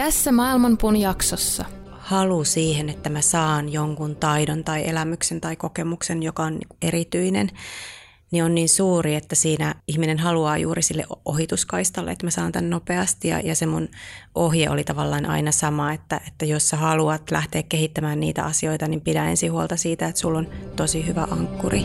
Tässä Maailmanpuun jaksossa. Halu siihen, että mä saan jonkun taidon tai elämyksen tai kokemuksen, joka on erityinen, niin on niin suuri, että siinä ihminen haluaa juuri sille ohituskaistalle, että mä saan tämän nopeasti. Ja, ja se mun ohje oli tavallaan aina sama, että, että jos sä haluat lähteä kehittämään niitä asioita, niin pidä ensin huolta siitä, että sulla on tosi hyvä ankkuri.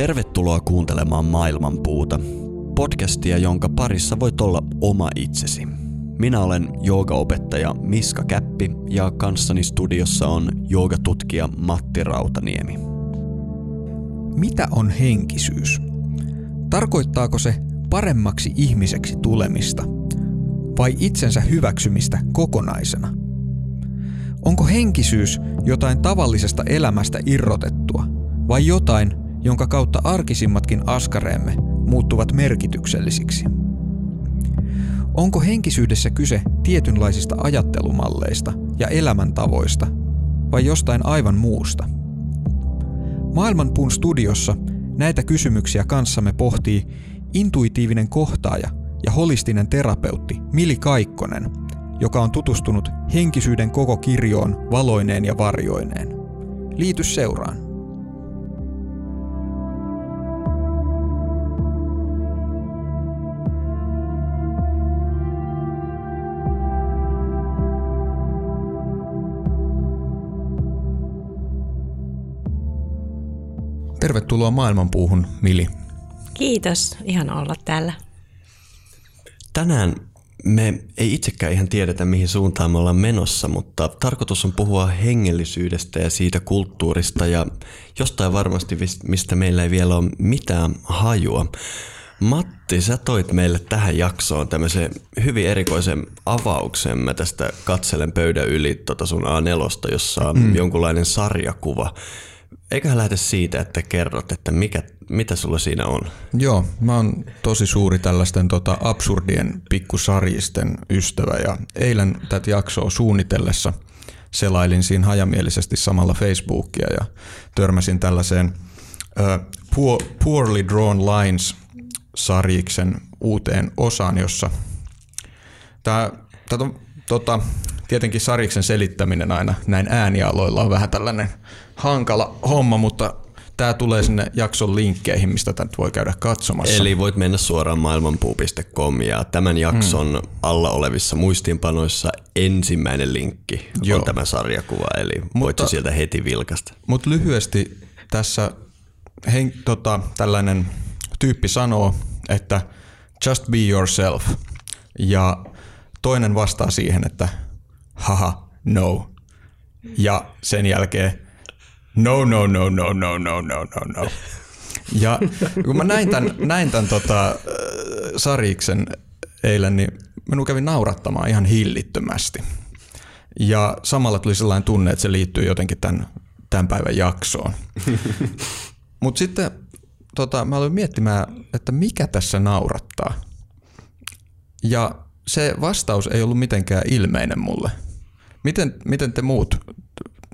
Tervetuloa kuuntelemaan Maailmanpuuta, podcastia, jonka parissa voit olla oma itsesi. Minä olen joogaopettaja Miska Käppi ja kanssani studiossa on joogatutkija Matti Rautaniemi. Mitä on henkisyys? Tarkoittaako se paremmaksi ihmiseksi tulemista vai itsensä hyväksymistä kokonaisena? Onko henkisyys jotain tavallisesta elämästä irrotettua vai jotain, jonka kautta arkisimmatkin askareemme muuttuvat merkityksellisiksi. Onko henkisyydessä kyse tietynlaisista ajattelumalleista ja elämäntavoista vai jostain aivan muusta? Maailmanpuun studiossa näitä kysymyksiä kanssamme pohtii intuitiivinen kohtaaja ja holistinen terapeutti Mili Kaikkonen, joka on tutustunut henkisyyden koko kirjoon valoineen ja varjoineen. Liity seuraan. Tervetuloa Maailmanpuuhun, Mili. Kiitos, ihan olla täällä. Tänään me ei itsekään ihan tiedetä, mihin suuntaan me ollaan menossa, mutta tarkoitus on puhua hengellisyydestä ja siitä kulttuurista ja jostain varmasti, mistä meillä ei vielä ole mitään hajua. Matti, sä toit meille tähän jaksoon tämmöisen hyvin erikoisen avauksen. Mä tästä katselen pöydän yli tota sun A4, jossa on mm. jonkunlainen sarjakuva eiköhän lähde siitä, että kerrot, että mikä, mitä sulla siinä on. Joo, mä oon tosi suuri tällaisten tota, absurdien pikkusarjisten ystävä ja eilen tätä jaksoa suunnitellessa selailin siinä hajamielisesti samalla Facebookia ja törmäsin tällaiseen uh, poor, Poorly Drawn Lines sarjiksen uuteen osaan, jossa tämä, tota, tietenkin sarjiksen selittäminen aina näin äänialoilla on vähän tällainen hankala homma, mutta tämä tulee sinne jakson linkkeihin, mistä tätä voi käydä katsomassa. Eli voit mennä suoraan maailmanpuu.com ja tämän jakson hmm. alla olevissa muistiinpanoissa ensimmäinen linkki Joo. on tämä sarjakuva, eli mutta, voit sieltä heti vilkasta. Mutta lyhyesti tässä hen, tota, tällainen tyyppi sanoo, että just be yourself. Ja toinen vastaa siihen, että haha, no. Ja sen jälkeen no, no, no, no, no, no, no, no, no. Ja kun mä näin tämän, näin tämän tota, äh, sariksen eilen, niin minun kävi naurattamaan ihan hillittömästi. Ja samalla tuli sellainen tunne, että se liittyy jotenkin tämän, tämän päivän jaksoon. Mutta sitten tota, mä aloin miettimään, että mikä tässä naurattaa. Ja se vastaus ei ollut mitenkään ilmeinen mulle. Miten, miten te muut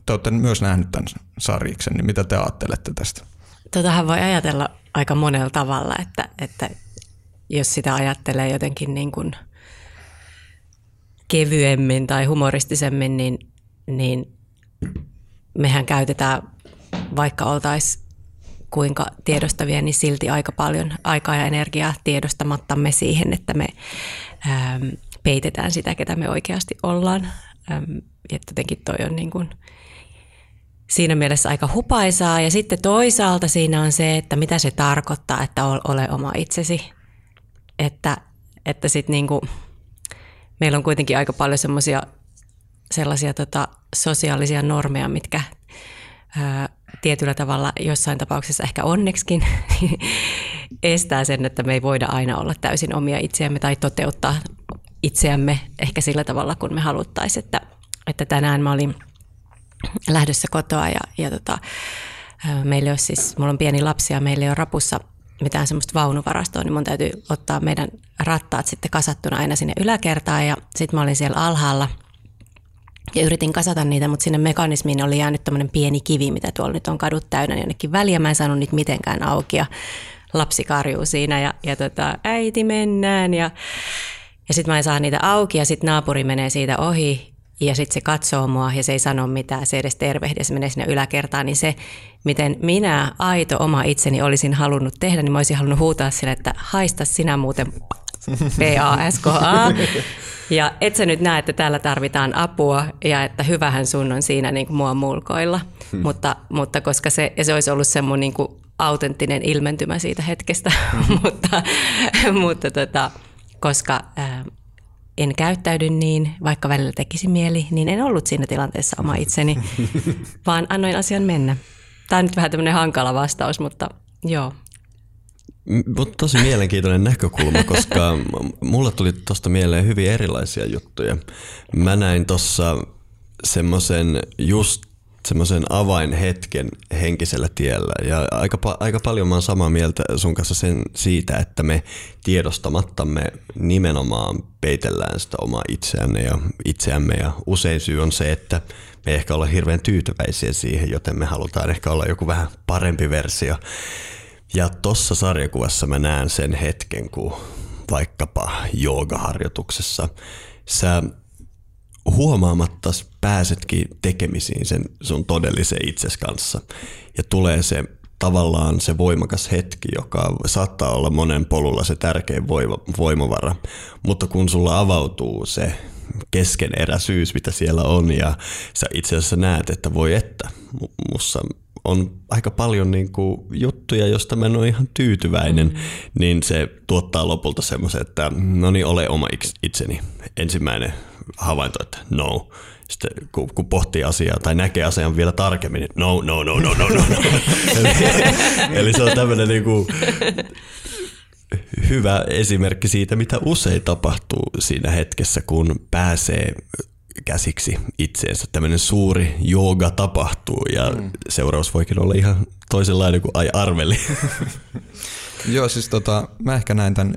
te olette myös nähnyt tämän sarjiksen, niin mitä te ajattelette tästä? Totahan voi ajatella aika monella tavalla, että, että jos sitä ajattelee jotenkin niin kuin kevyemmin tai humoristisemmin, niin, niin mehän käytetään, vaikka oltaisiin kuinka tiedostavia, niin silti aika paljon aikaa ja energiaa tiedostamattamme siihen, että me äm, peitetään sitä, ketä me oikeasti ollaan. Äm, jotenkin toi on niin kuin – siinä mielessä aika hupaisaa. Ja sitten toisaalta siinä on se, että mitä se tarkoittaa, että ole oma itsesi. että, että sit niinku, meillä on kuitenkin aika paljon semmoisia sellaisia tota, sosiaalisia normeja, mitkä ää, tietyllä tavalla jossain tapauksessa ehkä onneksikin estää sen, että me ei voida aina olla täysin omia itseämme tai toteuttaa itseämme ehkä sillä tavalla, kun me haluttaisiin. Että, että tänään mä olin lähdössä kotoa ja, ja tota, meillä on siis, mulla on pieni lapsi ja meillä ei ole rapussa mitään semmoista vaunuvarastoa, niin mun täytyy ottaa meidän rattaat sitten kasattuna aina sinne yläkertaan ja sitten mä olin siellä alhaalla ja yritin kasata niitä, mutta sinne mekanismiin oli jäänyt tämmöinen pieni kivi, mitä tuolla nyt on kadut täynnä niin jonnekin väliä. Mä en saanut niitä mitenkään auki ja lapsi karjuu siinä ja, ja tota, äiti mennään ja, ja sitten mä en saa niitä auki ja sitten naapuri menee siitä ohi ja sitten se katsoo mua ja se ei sano mitään, se edes tervehdi ja se menee sinne yläkertaan, niin se, miten minä, aito oma itseni olisin halunnut tehdä, niin mä olisin halunnut huutaa sille, että haista sinä muuten P-A-S-K-A. Ja et sä nyt näe, että täällä tarvitaan apua ja että hyvähän sun on siinä niin kuin mua mulkoilla. Hmm. Mutta, mutta koska se, ja se olisi ollut se mun niin kuin autenttinen ilmentymä siitä hetkestä, hmm. mutta, mutta tota, koska en käyttäydy niin, vaikka välillä tekisi mieli, niin en ollut siinä tilanteessa oma itseni, vaan annoin asian mennä. Tämä on nyt vähän tämmöinen hankala vastaus, mutta joo. Mutta tosi mielenkiintoinen näkökulma, koska mulla tuli tuosta mieleen hyvin erilaisia juttuja. Mä näin tuossa semmoisen just semmoisen avainhetken henkisellä tiellä. Ja aika, aika paljon mä oon samaa mieltä sun kanssa sen siitä, että me tiedostamattamme nimenomaan peitellään sitä omaa itseämme ja itseämme. Ja usein syy on se, että me ehkä olla hirveän tyytyväisiä siihen, joten me halutaan ehkä olla joku vähän parempi versio. Ja tossa sarjakuvassa mä näen sen hetken, kun vaikkapa joogaharjoituksessa sä huomaamatta pääsetkin tekemisiin sen sun todellisen itses kanssa. Ja tulee se tavallaan se voimakas hetki, joka saattaa olla monen polulla se tärkein voimavara. Mutta kun sulla avautuu se keskeneräisyys, mitä siellä on, ja sä itse asiassa näet, että voi että, mussa on aika paljon niin kuin juttuja, josta mä en ole ihan tyytyväinen, mm. niin se tuottaa lopulta semmoisen, että no niin, ole oma itseni. Ensimmäinen havainto, että no. Sitten kun, kun pohtii asiaa tai näkee asian vielä tarkemmin, niin no, no, no, no, no, no. no. eli, eli se on tämmöinen niin kuin hyvä esimerkki siitä, mitä usein tapahtuu siinä hetkessä, kun pääsee käsiksi itseensä. Tämmöinen suuri jooga tapahtuu ja mm. seuraus voikin olla ihan toisenlainen kuin ai arveli. Joo, siis tota, mä ehkä näin tämän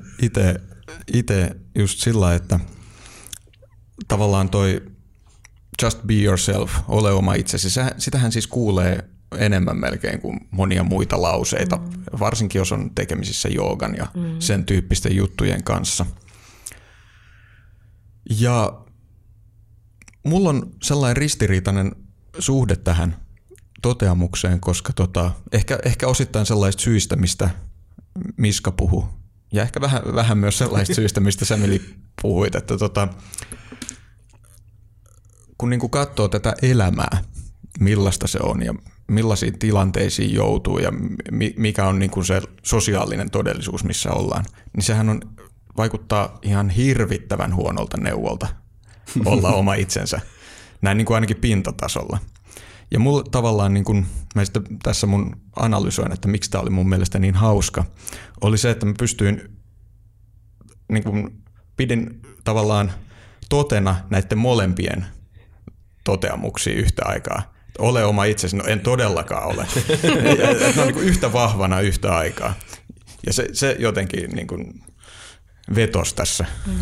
itse just sillä, että tavallaan toi just be yourself, ole oma itsesi, sitähän siis kuulee enemmän melkein kuin monia muita lauseita, mm. varsinkin jos on tekemisissä joogan ja mm. sen tyyppisten juttujen kanssa. Ja mulla on sellainen ristiriitainen suhde tähän toteamukseen, koska tota, ehkä, ehkä osittain sellaista syistä, mistä Miska puhuu, ja ehkä vähän, vähän myös sellaista syistä, mistä Semili puhuit, että tota, kun niin kuin katsoo tätä elämää, millaista se on ja millaisiin tilanteisiin joutuu ja mikä on niin kuin se sosiaalinen todellisuus, missä ollaan, niin sehän on, vaikuttaa ihan hirvittävän huonolta neuvolta olla oma itsensä. Näin niin kuin ainakin pintatasolla. Ja mulla tavallaan, niin kuin, mä sitten tässä mun analysoin, että miksi tämä oli mun mielestä niin hauska, oli se, että mä pystyin, niin kuin, pidin tavallaan totena näiden molempien toteamuksia yhtä aikaa. Ole oma itsesi, no en todellakaan ole. ne on niin kuin yhtä vahvana yhtä aikaa. Ja se, se jotenkin niin kuin vetos tässä. Mm.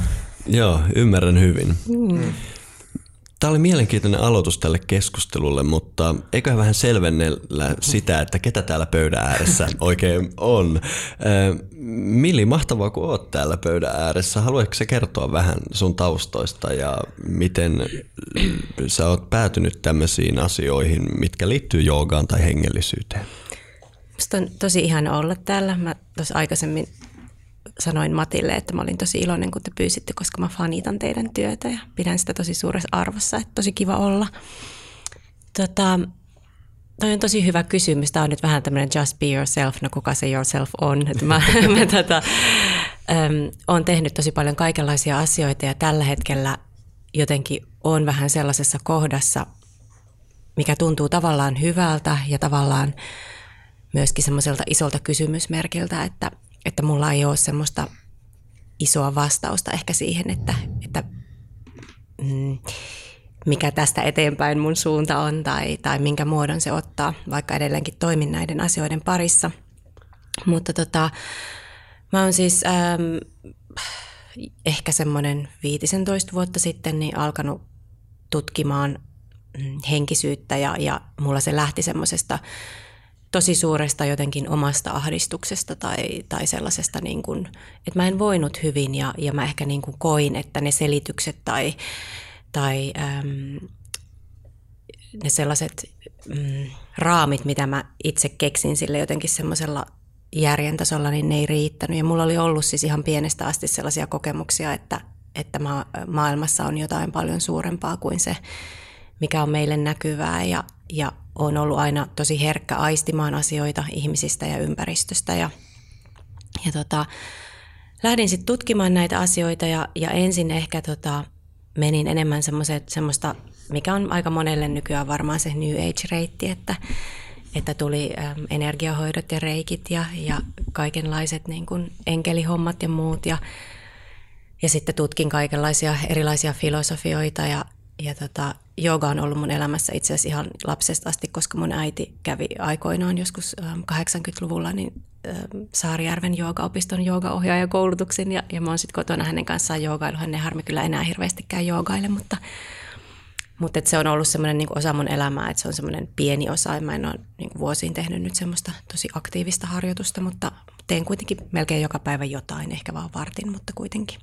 Joo, ymmärrän hyvin. Mm. Tämä oli mielenkiintoinen aloitus tälle keskustelulle, mutta eiköhän vähän selvennellä sitä, että ketä täällä pöydän ääressä oikein on. Milli, mahtavaa kun oot täällä pöydän ääressä. Haluaisitko se kertoa vähän sun taustoista ja miten sä oot päätynyt tämmöisiin asioihin, mitkä liittyy joogaan tai hengellisyyteen? Musta on tosi ihana olla täällä. Mä tuossa aikaisemmin sanoin Matille, että mä olin tosi iloinen, kun te pyysitte, koska mä fanitan teidän työtä ja pidän sitä tosi suuressa arvossa, että tosi kiva olla. Tota, toi on tosi hyvä kysymys. Tämä on nyt vähän tämmöinen just be yourself, no kuka se yourself on. Että mä, mä tota, olen tehnyt tosi paljon kaikenlaisia asioita ja tällä hetkellä jotenkin on vähän sellaisessa kohdassa, mikä tuntuu tavallaan hyvältä ja tavallaan myöskin semmoiselta isolta kysymysmerkiltä, että, että mulla ei ole semmoista isoa vastausta ehkä siihen, että, että mm, mikä tästä eteenpäin mun suunta on tai, tai minkä muodon se ottaa, vaikka edelleenkin toimin näiden asioiden parissa. Mutta tota, mä oon siis ähm, ehkä semmoinen 15 vuotta sitten niin alkanut tutkimaan mm, henkisyyttä ja, ja mulla se lähti semmoisesta tosi suuresta jotenkin omasta ahdistuksesta tai, tai sellaisesta, niin kuin, että mä en voinut hyvin ja, ja mä ehkä niin kuin koin, että ne selitykset tai, tai äm, ne sellaiset mm, raamit, mitä mä itse keksin sille jotenkin semmoisella järjen tasolla, niin ne ei riittänyt. Ja mulla oli ollut siis ihan pienestä asti sellaisia kokemuksia, että, että ma- maailmassa on jotain paljon suurempaa kuin se, mikä on meille näkyvää ja, ja on ollut aina tosi herkkä aistimaan asioita ihmisistä ja ympäristöstä. Ja, ja tota, lähdin sitten tutkimaan näitä asioita ja, ja ensin ehkä tota, menin enemmän semmoista, mikä on aika monelle nykyään varmaan se New Age-reitti, että, että tuli äm, energiahoidot ja reikit ja, ja kaikenlaiset niin kuin enkelihommat ja muut. Ja, ja sitten tutkin kaikenlaisia erilaisia filosofioita ja, ja tota, jooga on ollut mun elämässä itse asiassa ihan lapsesta asti, koska mun äiti kävi aikoinaan joskus 80-luvulla ähm, niin ähm, Saarijärven joogaopiston joogaohjaajakoulutuksen ja, ja mä oon sitten kotona hänen kanssaan joogailu. Hän ei harmi kyllä enää hirveästikään joogaille, mutta, mutta et se on ollut semmoinen niin osa mun elämää, että se on semmoinen pieni osa. Mä en ole niin vuosiin tehnyt nyt semmoista tosi aktiivista harjoitusta, mutta teen kuitenkin melkein joka päivä jotain, ehkä vaan vartin, mutta kuitenkin.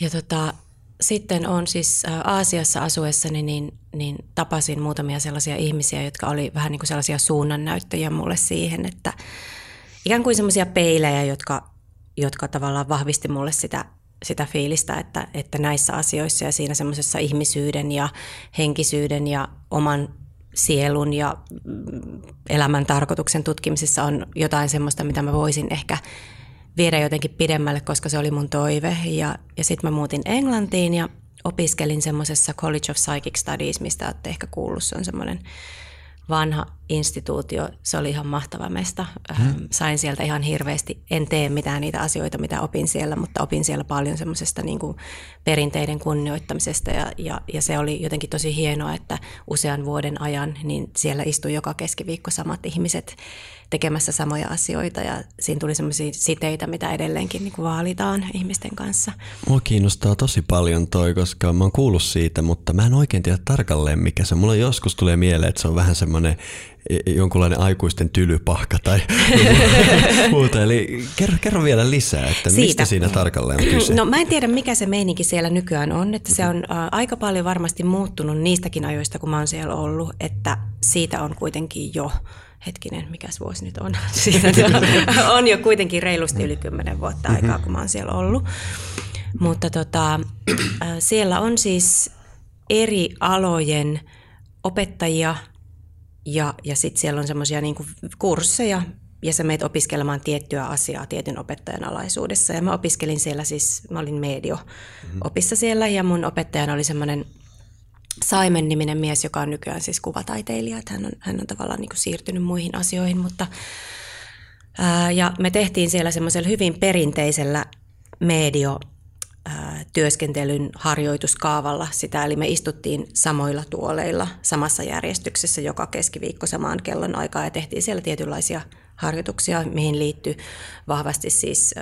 Ja tota, sitten on siis Aasiassa asuessani, niin, niin tapasin muutamia sellaisia ihmisiä, jotka oli vähän niin kuin sellaisia suunnannäyttäjiä mulle siihen, että ikään kuin sellaisia peilejä, jotka, jotka tavallaan vahvisti mulle sitä, sitä fiilistä, että, että näissä asioissa ja siinä semmoisessa ihmisyyden ja henkisyyden ja oman sielun ja mm, elämän tarkoituksen tutkimisessa on jotain semmoista, mitä mä voisin ehkä viedä jotenkin pidemmälle, koska se oli mun toive. Ja, ja sitten mä muutin Englantiin ja opiskelin semmoisessa College of Psychic Studies, mistä olette ehkä kuullut. Se on semmoinen vanha instituutio. Se oli ihan mahtava mesta. Hmm. Sain sieltä ihan hirveästi. En tee mitään niitä asioita, mitä opin siellä, mutta opin siellä paljon semmoisesta niin kuin perinteiden kunnioittamisesta. Ja, ja, ja se oli jotenkin tosi hienoa, että usean vuoden ajan niin siellä istui joka keskiviikko samat ihmiset tekemässä samoja asioita ja siinä tuli semmoisia siteitä, mitä edelleenkin niin kuin vaalitaan ihmisten kanssa. Mua kiinnostaa tosi paljon toi, koska mä oon kuullut siitä, mutta mä en oikein tiedä tarkalleen mikä se. Mulla joskus tulee mieleen, että se on vähän semmoinen jonkunlainen aikuisten tylypahka tai muuta. Eli kerro, kerro vielä lisää, että Siitä. mistä siinä tarkalleen on kyse? No mä en tiedä, mikä se meininki siellä nykyään on. Että se on uh, aika paljon varmasti muuttunut niistäkin ajoista, kun mä oon siellä ollut, että siitä on kuitenkin jo hetkinen, mikä vuosi nyt on? on jo kuitenkin reilusti yli kymmenen vuotta mhm. aikaa, kun mä oon siellä ollut. Mutta tota, siellä on siis eri alojen opettajia ja, ja sitten siellä on semmoisia niinku kursseja, ja sä meet opiskelemaan tiettyä asiaa tietyn opettajan alaisuudessa. Ja mä opiskelin siellä siis, mä olin medio-opissa siellä ja mun opettajana oli semmoinen – Saimen-niminen mies, joka on nykyään siis kuvataiteilija, että hän on, hän on tavallaan niin kuin siirtynyt muihin asioihin, mutta ää, ja me tehtiin siellä semmoisella hyvin perinteisellä medio työskentelyn harjoituskaavalla sitä, eli me istuttiin samoilla tuoleilla samassa järjestyksessä joka keskiviikko samaan kellon aikaa ja tehtiin siellä tietynlaisia harjoituksia, mihin liittyy vahvasti siis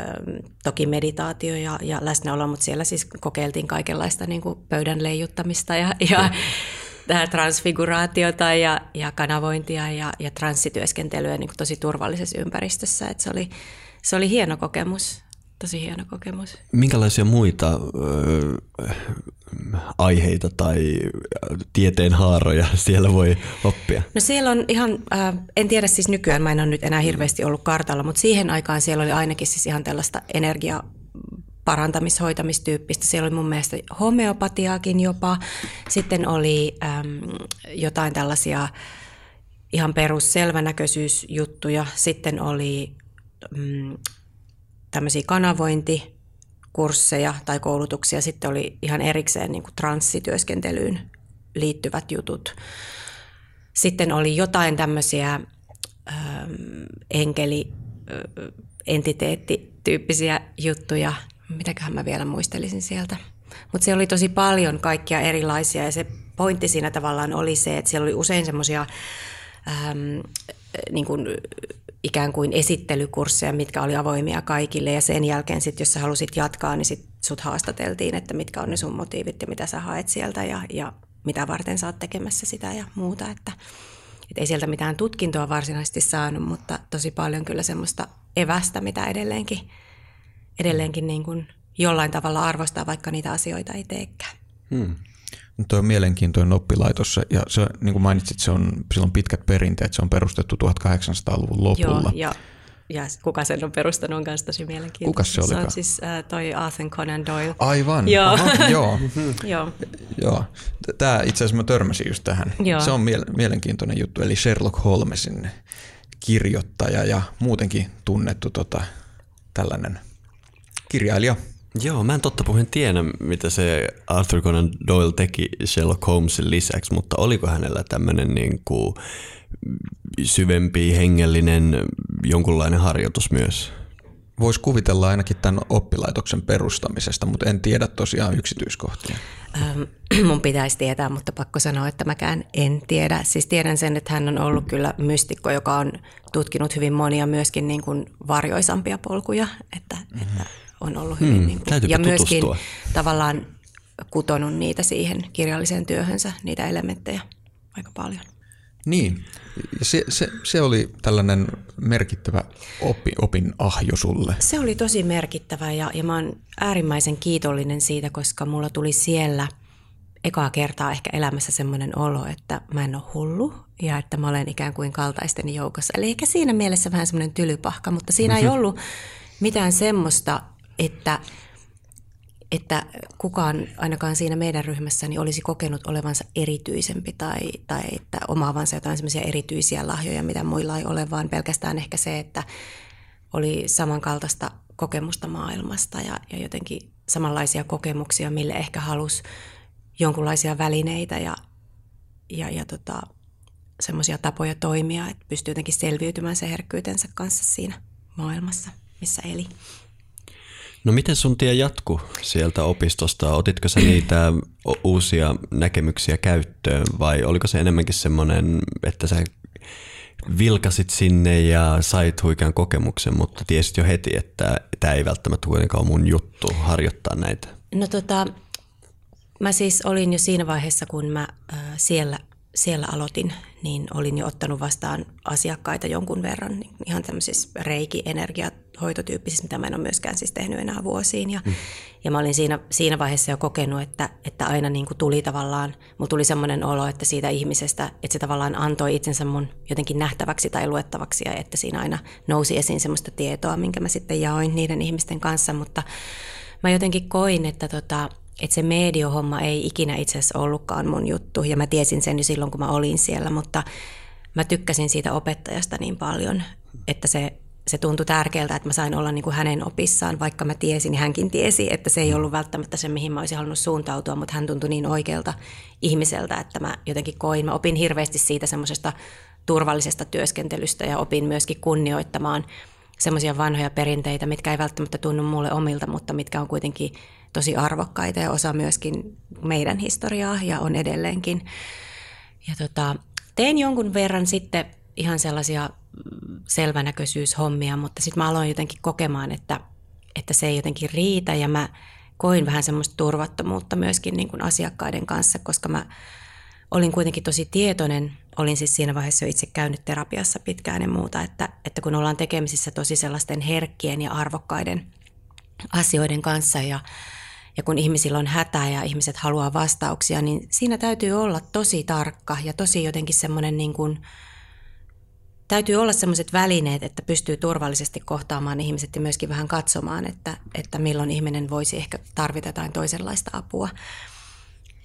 toki meditaatio ja, ja läsnäolo, mutta siellä siis kokeiltiin kaikenlaista niin kuin pöydän leijuttamista ja, ja transfiguraatiota ja, ja kanavointia ja, ja transsityöskentelyä niin kuin tosi turvallisessa ympäristössä. Et se, oli, se oli hieno kokemus tosi hieno kokemus. Minkälaisia muita aiheita tai tieteen haaroja siellä voi oppia? No siellä on ihan, äh, en tiedä siis nykyään, mä en ole nyt enää hirveästi ollut kartalla, mutta siihen aikaan siellä oli ainakin siis ihan tällaista energia parantamishoitamistyyppistä. Siellä oli mun mielestä homeopatiaakin jopa. Sitten oli äm, jotain tällaisia ihan perusselvänäköisyysjuttuja. Sitten oli mm, tämmöisiä kanavointikursseja tai koulutuksia. Sitten oli ihan erikseen niin kuin transsityöskentelyyn liittyvät jutut. Sitten oli jotain tämmöisiä ähm, enkeli, äh, entiteettityyppisiä juttuja. Mitäköhän mä vielä muistelisin sieltä. Mutta se oli tosi paljon kaikkia erilaisia ja se pointti siinä tavallaan oli se, että siellä oli usein semmoisia ähm, niin ikään kuin esittelykursseja, mitkä oli avoimia kaikille ja sen jälkeen sitten, jos sä halusit jatkaa, niin sit sut haastateltiin, että mitkä on ne sun motiivit ja mitä sä haet sieltä ja, ja mitä varten sä oot tekemässä sitä ja muuta, että, että ei sieltä mitään tutkintoa varsinaisesti saanut, mutta tosi paljon kyllä semmoista evästä, mitä edelleenkin, edelleenkin niin kuin jollain tavalla arvostaa, vaikka niitä asioita ei teekään. Hmm. Tuo on mielenkiintoinen oppilaitos ja se, niin kuin mainitsit, se on, sillä on pitkät perinteet, se on perustettu 1800-luvun lopulla. Joo, ja, ja kuka sen on perustanut on myös tosi mielenkiintoista. Kuka se oli? Se on siis äh, toi Arthur Conan Doyle. Aivan, joo. Aha, joo. joo. joo. Tämä itse asiassa mä törmäsin just tähän. Joo. Se on miele- mielenkiintoinen juttu, eli Sherlock Holmesin kirjoittaja ja muutenkin tunnettu tota, tällainen kirjailija. Joo, mä en totta puheen tiedä, mitä se Arthur Conan Doyle teki Sherlock Holmesin lisäksi, mutta oliko hänellä tämmöinen niin kuin syvempi, hengellinen, jonkunlainen harjoitus myös? Voisi kuvitella ainakin tämän oppilaitoksen perustamisesta, mutta en tiedä tosiaan yksityiskohtia. Ähm, mun pitäisi tietää, mutta pakko sanoa, että mäkään en tiedä. Siis tiedän sen, että hän on ollut kyllä mystikko, joka on tutkinut hyvin monia myöskin niin kuin varjoisampia polkuja, että, mm-hmm. että on ollut hyvin. Hmm, niin kuin, ja myöskin tutustua. tavallaan kutonut niitä siihen kirjalliseen työhönsä, niitä elementtejä aika paljon. Niin, se, se, se oli tällainen merkittävä oppi, opin ahjo sulle. Se oli tosi merkittävä ja, ja mä oon äärimmäisen kiitollinen siitä, koska mulla tuli siellä ekaa kertaa ehkä elämässä semmoinen olo, että mä en ole hullu ja että mä olen ikään kuin kaltaisteni joukossa. Eli ehkä siinä mielessä vähän semmoinen tylypahka, mutta siinä ei ollut mitään semmoista että, että kukaan ainakaan siinä meidän ryhmässäni olisi kokenut olevansa erityisempi tai, tai että omaavansa jotain semmoisia erityisiä lahjoja, mitä muilla ei ole, vaan pelkästään ehkä se, että oli samankaltaista kokemusta maailmasta ja, ja jotenkin samanlaisia kokemuksia, mille ehkä halusi jonkunlaisia välineitä ja, ja, ja tota, semmoisia tapoja toimia, että pystyy jotenkin selviytymään se herkkyytensä kanssa siinä maailmassa, missä eli. No miten sun tie jatku sieltä opistosta? Otitko sä niitä uusia näkemyksiä käyttöön vai oliko se enemmänkin semmoinen, että sä vilkasit sinne ja sait huikean kokemuksen, mutta tiesit jo heti, että tämä ei välttämättä kuitenkaan ole mun juttu harjoittaa näitä? No tota, mä siis olin jo siinä vaiheessa, kun mä siellä siellä aloitin, niin olin jo ottanut vastaan asiakkaita jonkun verran, niin ihan tämmöisissä reiki-energiahoitotyyppisissä, mitä mä en ole myöskään siis tehnyt enää vuosiin. Ja, mm. ja mä olin siinä, siinä vaiheessa jo kokenut, että, että aina niin kuin tuli tavallaan, mulla tuli semmoinen olo, että siitä ihmisestä, että se tavallaan antoi itsensä mun jotenkin nähtäväksi tai luettavaksi ja että siinä aina nousi esiin semmoista tietoa, minkä mä sitten jaoin niiden ihmisten kanssa, mutta mä jotenkin koin, että tota, että se mediohomma ei ikinä itse asiassa ollutkaan mun juttu ja mä tiesin sen jo silloin, kun mä olin siellä, mutta mä tykkäsin siitä opettajasta niin paljon, että se, se tuntui tärkeältä, että mä sain olla niin kuin hänen opissaan, vaikka mä tiesin, niin hänkin tiesi, että se ei ollut välttämättä se, mihin mä olisin halunnut suuntautua, mutta hän tuntui niin oikealta ihmiseltä, että mä jotenkin koin, mä opin hirveästi siitä semmoisesta turvallisesta työskentelystä ja opin myöskin kunnioittamaan semmoisia vanhoja perinteitä, mitkä ei välttämättä tunnu mulle omilta, mutta mitkä on kuitenkin tosi arvokkaita ja osa myöskin meidän historiaa ja on edelleenkin. Ja tota, tein jonkun verran sitten ihan sellaisia selvänäköisyyshommia, mutta sitten mä aloin jotenkin kokemaan, että, että se ei jotenkin riitä ja mä koin vähän semmoista turvattomuutta myöskin niin kuin asiakkaiden kanssa, koska mä olin kuitenkin tosi tietoinen, olin siis siinä vaiheessa jo itse käynyt terapiassa pitkään ja muuta, että, että kun ollaan tekemisissä tosi sellaisten herkkien ja arvokkaiden asioiden kanssa ja ja kun ihmisillä on hätää ja ihmiset haluaa vastauksia, niin siinä täytyy olla tosi tarkka ja tosi jotenkin semmoinen niin kuin, täytyy olla sellaiset välineet, että pystyy turvallisesti kohtaamaan ihmiset ja myöskin vähän katsomaan, että, että milloin ihminen voisi ehkä tarvita jotain toisenlaista apua.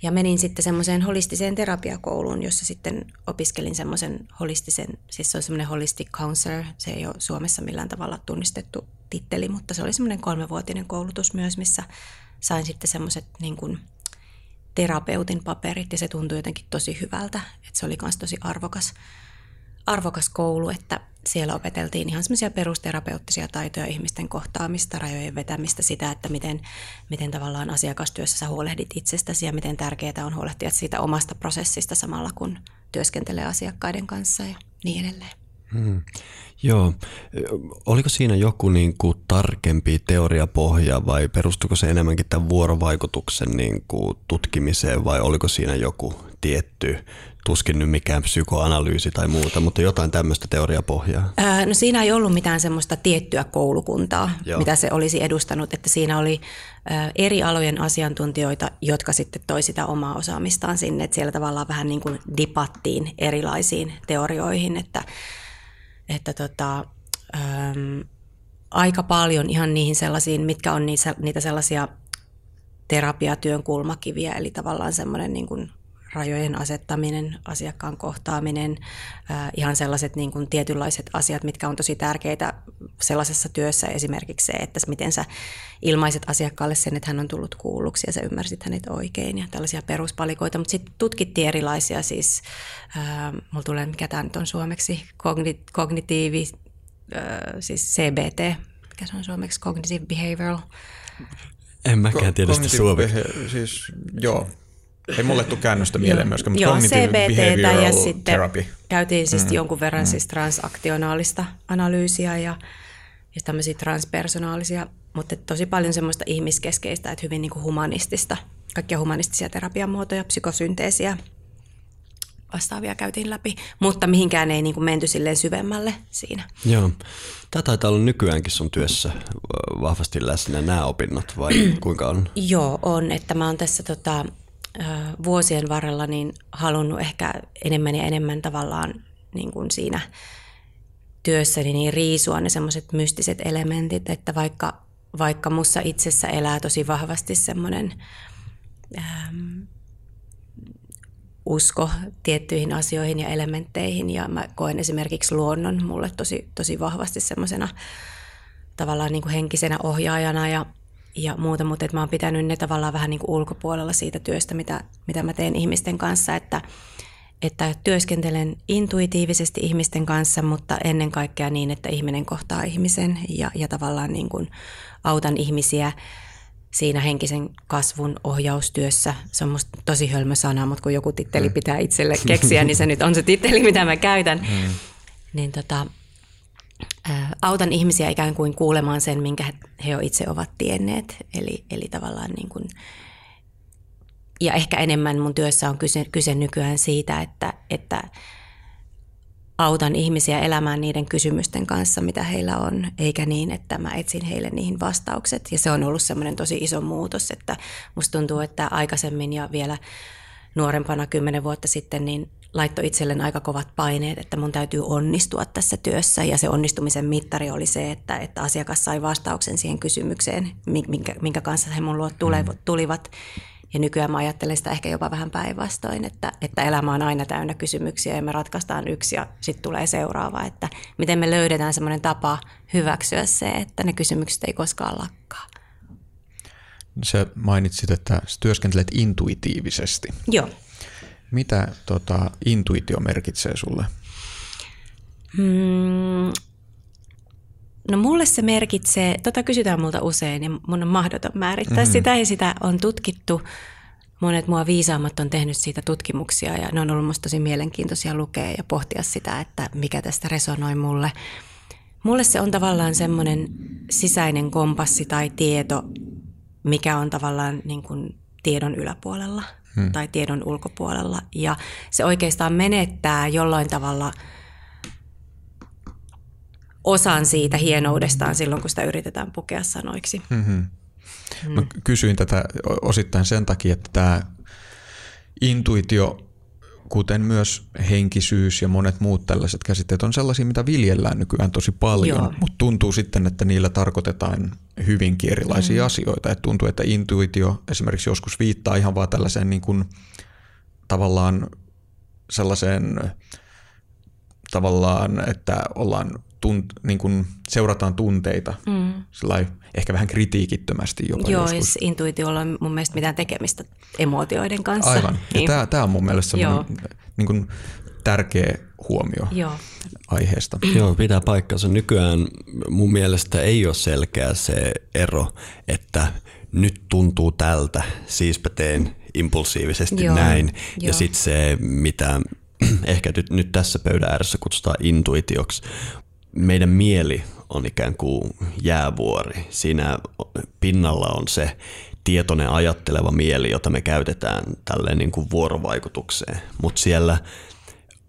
Ja menin sitten semmoiseen holistiseen terapiakouluun, jossa sitten opiskelin semmoisen holistisen, siis se on semmoinen holistic counselor, se ei ole Suomessa millään tavalla tunnistettu titteli, mutta se oli semmoinen kolmevuotinen koulutus myös, missä sain sitten semmoiset niin kuin terapeutin paperit ja se tuntui jotenkin tosi hyvältä, että se oli myös tosi arvokas, arvokas koulu, että siellä opeteltiin ihan semmoisia perusterapeuttisia taitoja, ihmisten kohtaamista, rajojen vetämistä, sitä, että miten, miten tavallaan asiakastyössä sä huolehdit itsestäsi ja miten tärkeää on huolehtia siitä omasta prosessista samalla kun työskentelee asiakkaiden kanssa ja niin edelleen. Hmm. Joo. Oliko siinä joku niin kuin tarkempi teoriapohja vai perustuiko se enemmänkin tämän vuorovaikutuksen niin kuin tutkimiseen vai oliko siinä joku tietty, tuskin nyt mikään psykoanalyysi tai muuta, mutta jotain tämmöistä teoriapohjaa? Ää, no siinä ei ollut mitään semmoista tiettyä koulukuntaa, Joo. mitä se olisi edustanut, että siinä oli ää, eri alojen asiantuntijoita, jotka sitten toi sitä omaa osaamistaan sinne, että siellä tavallaan vähän niin kuin dipattiin erilaisiin teorioihin, että että tota, äm, aika paljon ihan niihin sellaisiin, mitkä on niitä, niitä sellaisia terapiatyön kulmakiviä, eli tavallaan semmoinen niin kuin rajojen asettaminen, asiakkaan kohtaaminen, ihan sellaiset niin kuin tietynlaiset asiat, mitkä on tosi tärkeitä sellaisessa työssä. Esimerkiksi se, että miten sä ilmaiset asiakkaalle sen, että hän on tullut kuulluksi ja sä ymmärsit hänet oikein ja tällaisia peruspalikoita. Mutta sitten tutkittiin erilaisia siis, äh, mulla tulee, mikä tämä nyt on suomeksi, Kogni- kognitiivi, äh, siis CBT, mikä se on suomeksi, Cognitive Behavioral en mäkään tiedä sitä suomeksi. Siis, joo, ei mulle tule käännöstä mieleen myöskään, mutta Joo, CBT ja sitten therapy. käytiin siis mm. jonkun verran mm. siis transaktionaalista analyysiä ja, ja tämmöisiä transpersonaalisia, mutta tosi paljon semmoista ihmiskeskeistä, että hyvin niin kuin humanistista, kaikkia humanistisia terapiamuotoja, psykosynteesiä, vastaavia käytiin läpi, mutta mihinkään ei niin kuin menty silleen syvemmälle siinä. Joo. Tämä taitaa olla nykyäänkin sun työssä vahvasti läsnä nämä opinnot vai kuinka on? Joo, on. Että mä oon tässä tota, vuosien varrella niin halunnut ehkä enemmän ja enemmän tavallaan niin kuin siinä työssäni niin riisua ne semmoiset mystiset elementit, että vaikka, vaikka mussa itsessä elää tosi vahvasti semmoinen ähm, usko tiettyihin asioihin ja elementteihin ja mä koen esimerkiksi luonnon mulle tosi, tosi vahvasti semmoisena tavallaan niin kuin henkisenä ohjaajana ja ja muuta, mutta että mä oon pitänyt ne tavallaan vähän niin kuin ulkopuolella siitä työstä, mitä, mitä mä teen ihmisten kanssa, että, että työskentelen intuitiivisesti ihmisten kanssa, mutta ennen kaikkea niin, että ihminen kohtaa ihmisen ja, ja tavallaan niin kuin autan ihmisiä siinä henkisen kasvun ohjaustyössä. Se on musta tosi hölmö sana, mutta kun joku titteli mm. pitää itselle keksiä, niin se nyt on se titteli, mitä mä käytän. Mm. Niin tota, autan ihmisiä ikään kuin kuulemaan sen, minkä he jo itse ovat tienneet. Eli, eli tavallaan niin kuin, ja ehkä enemmän mun työssä on kyse, kyse nykyään siitä, että, että autan ihmisiä elämään niiden kysymysten kanssa, mitä heillä on, eikä niin, että mä etsin heille niihin vastaukset. Ja se on ollut semmoinen tosi iso muutos, että musta tuntuu, että aikaisemmin ja vielä nuorempana kymmenen vuotta sitten, niin laittoi itselleen aika kovat paineet, että mun täytyy onnistua tässä työssä. Ja se onnistumisen mittari oli se, että, että asiakas sai vastauksen siihen kysymykseen, minkä, minkä kanssa he mun luo mm. tulivat. Ja nykyään mä ajattelen sitä ehkä jopa vähän päinvastoin, että, että elämä on aina täynnä kysymyksiä ja me ratkaistaan yksi ja sitten tulee seuraava. Että miten me löydetään semmoinen tapa hyväksyä se, että ne kysymykset ei koskaan lakkaa. Sä mainitsit, että sä työskentelet intuitiivisesti. Joo. Mitä tota, intuitio merkitsee sulle? Hmm, no mulle se merkitsee, tota kysytään multa usein ja mun on mahdoton määrittää mm-hmm. sitä ja sitä on tutkittu. Monet mua viisaammat on tehnyt siitä tutkimuksia ja ne on ollut musta tosi mielenkiintoisia lukea ja pohtia sitä, että mikä tästä resonoi mulle. Mulle se on tavallaan semmoinen sisäinen kompassi tai tieto, mikä on tavallaan niin kuin tiedon yläpuolella – hmm. tai tiedon ulkopuolella. Ja se oikeastaan menettää jollain tavalla osan siitä hienoudestaan silloin, kun sitä yritetään pukea sanoiksi. Mm-hmm. Hmm. Mä kysyin tätä osittain sen takia, että tämä intuitio kuten myös henkisyys ja monet muut tällaiset käsitteet on sellaisia, mitä viljellään nykyään tosi paljon, mutta tuntuu sitten, että niillä tarkoitetaan hyvinkin erilaisia mm. asioita. Et tuntuu, että intuitio esimerkiksi joskus viittaa ihan vaan tällaiseen niin kuin, tavallaan sellaiseen tavallaan, että ollaan tunt, niin kuin seurataan tunteita mm. Ehkä vähän kritiikittömästi jopa Joo, joskus. Joo, intuitiolla on mun mielestä mitään tekemistä emootioiden kanssa. Aivan. Niin. Tämä, tämä on mun mielestä niin kuin tärkeä huomio Joo. aiheesta. Joo, pitää paikkansa. Nykyään mun mielestä ei ole selkeä se ero, että nyt tuntuu tältä, siispä teen impulsiivisesti Joo. näin. Joo. Ja sitten se, mitä ehkä nyt, nyt tässä pöydän ääressä kutsutaan intuitioksi, meidän mieli on ikään kuin jäävuori. Siinä pinnalla on se tietoinen ajatteleva mieli, jota me käytetään tälleen niin kuin vuorovaikutukseen. Mutta siellä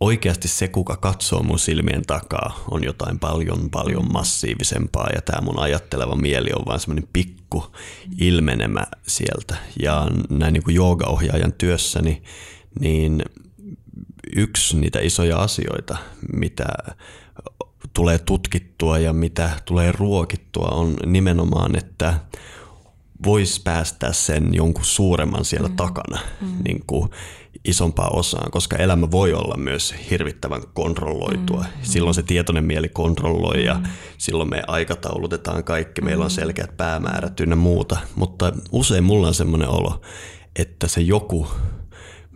oikeasti se, kuka katsoo mun silmien takaa, on jotain paljon, paljon massiivisempaa ja tämä mun ajatteleva mieli on vain semmoinen pikku ilmenemä sieltä. Ja näin niin kuin joogaohjaajan työssäni, niin yksi niitä isoja asioita, mitä tulee tutkittua ja mitä tulee ruokittua on nimenomaan, että voisi päästää sen jonkun suuremman siellä mm. takana mm. Niin kuin isompaa osaan, koska elämä voi olla myös hirvittävän kontrolloitua. Mm. Silloin se tietoinen mieli kontrolloi mm. ja silloin me aikataulutetaan kaikki, meillä on mm. selkeät päämäärät ynnä muuta, mutta usein mulla on semmoinen olo, että se joku,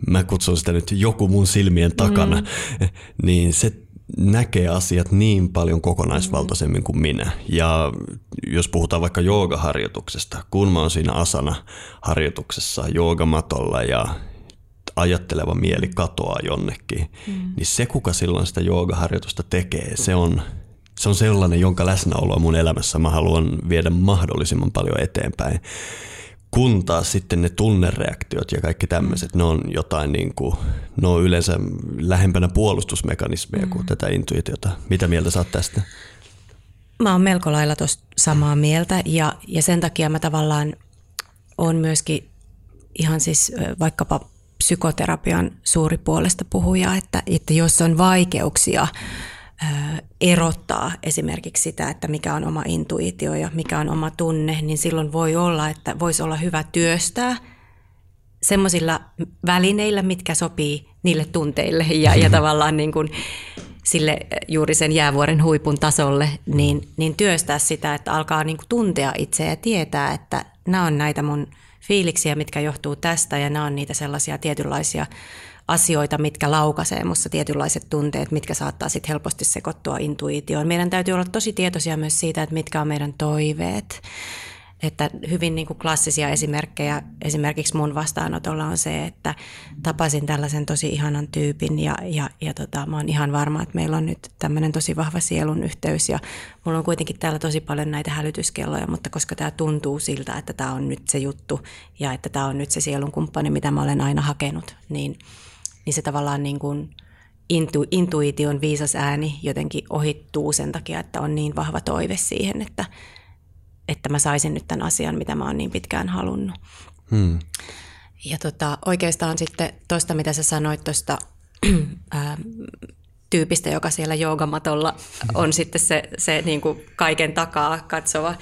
mä kutsun sitä nyt joku mun silmien takana, mm. niin se näkee asiat niin paljon kokonaisvaltaisemmin kuin minä. Ja jos puhutaan vaikka joogaharjoituksesta, kun mä oon siinä asana-harjoituksessa joogamatolla ja ajatteleva mieli katoaa jonnekin, mm. niin se kuka silloin sitä joogaharjoitusta tekee, se on, se on sellainen, jonka läsnäoloa mun elämässä mä haluan viedä mahdollisimman paljon eteenpäin kun taas sitten ne tunnereaktiot ja kaikki tämmöiset, ne on jotain niin kuin, ne on yleensä lähempänä puolustusmekanismeja kuin mm. tätä intuitiota. Mitä mieltä saat tästä? Mä oon melko lailla tuosta samaa mieltä ja, ja sen takia mä tavallaan on myöskin ihan siis vaikkapa psykoterapian suuri puolesta puhuja, että, että jos on vaikeuksia erottaa esimerkiksi sitä, että mikä on oma intuitio ja mikä on oma tunne, niin silloin voi olla, että voisi olla hyvä työstää semmoisilla välineillä, mitkä sopii niille tunteille ja, ja tavallaan niin kuin sille juuri sen jäävuoren huipun tasolle, niin, niin työstää sitä, että alkaa niin kuin tuntea itseä ja tietää, että nämä on näitä mun fiiliksiä, mitkä johtuu tästä ja nämä on niitä sellaisia tietynlaisia asioita, mitkä laukaisee minussa tietynlaiset tunteet, mitkä saattaa sitten helposti sekoittua intuitioon. Meidän täytyy olla tosi tietoisia myös siitä, että mitkä on meidän toiveet. Että hyvin niin kuin klassisia esimerkkejä esimerkiksi mun vastaanotolla on se, että tapasin tällaisen tosi ihanan tyypin ja, ja, ja tota, mä oon ihan varma, että meillä on nyt tämmöinen tosi vahva sielun yhteys ja mulla on kuitenkin täällä tosi paljon näitä hälytyskelloja, mutta koska tämä tuntuu siltä, että tämä on nyt se juttu ja että tämä on nyt se sielun kumppani, mitä mä olen aina hakenut, niin – niin se tavallaan niin kuin intu, intuition viisas ääni jotenkin ohittuu sen takia, että on niin vahva toive siihen, että, että mä saisin nyt tämän asian, mitä mä oon niin pitkään halunnut. Hmm. Ja tota, oikeastaan sitten tuosta, mitä sä sanoit tuosta tyypistä, joka siellä joogamatolla on sitten se, se niin kuin kaiken takaa katsova,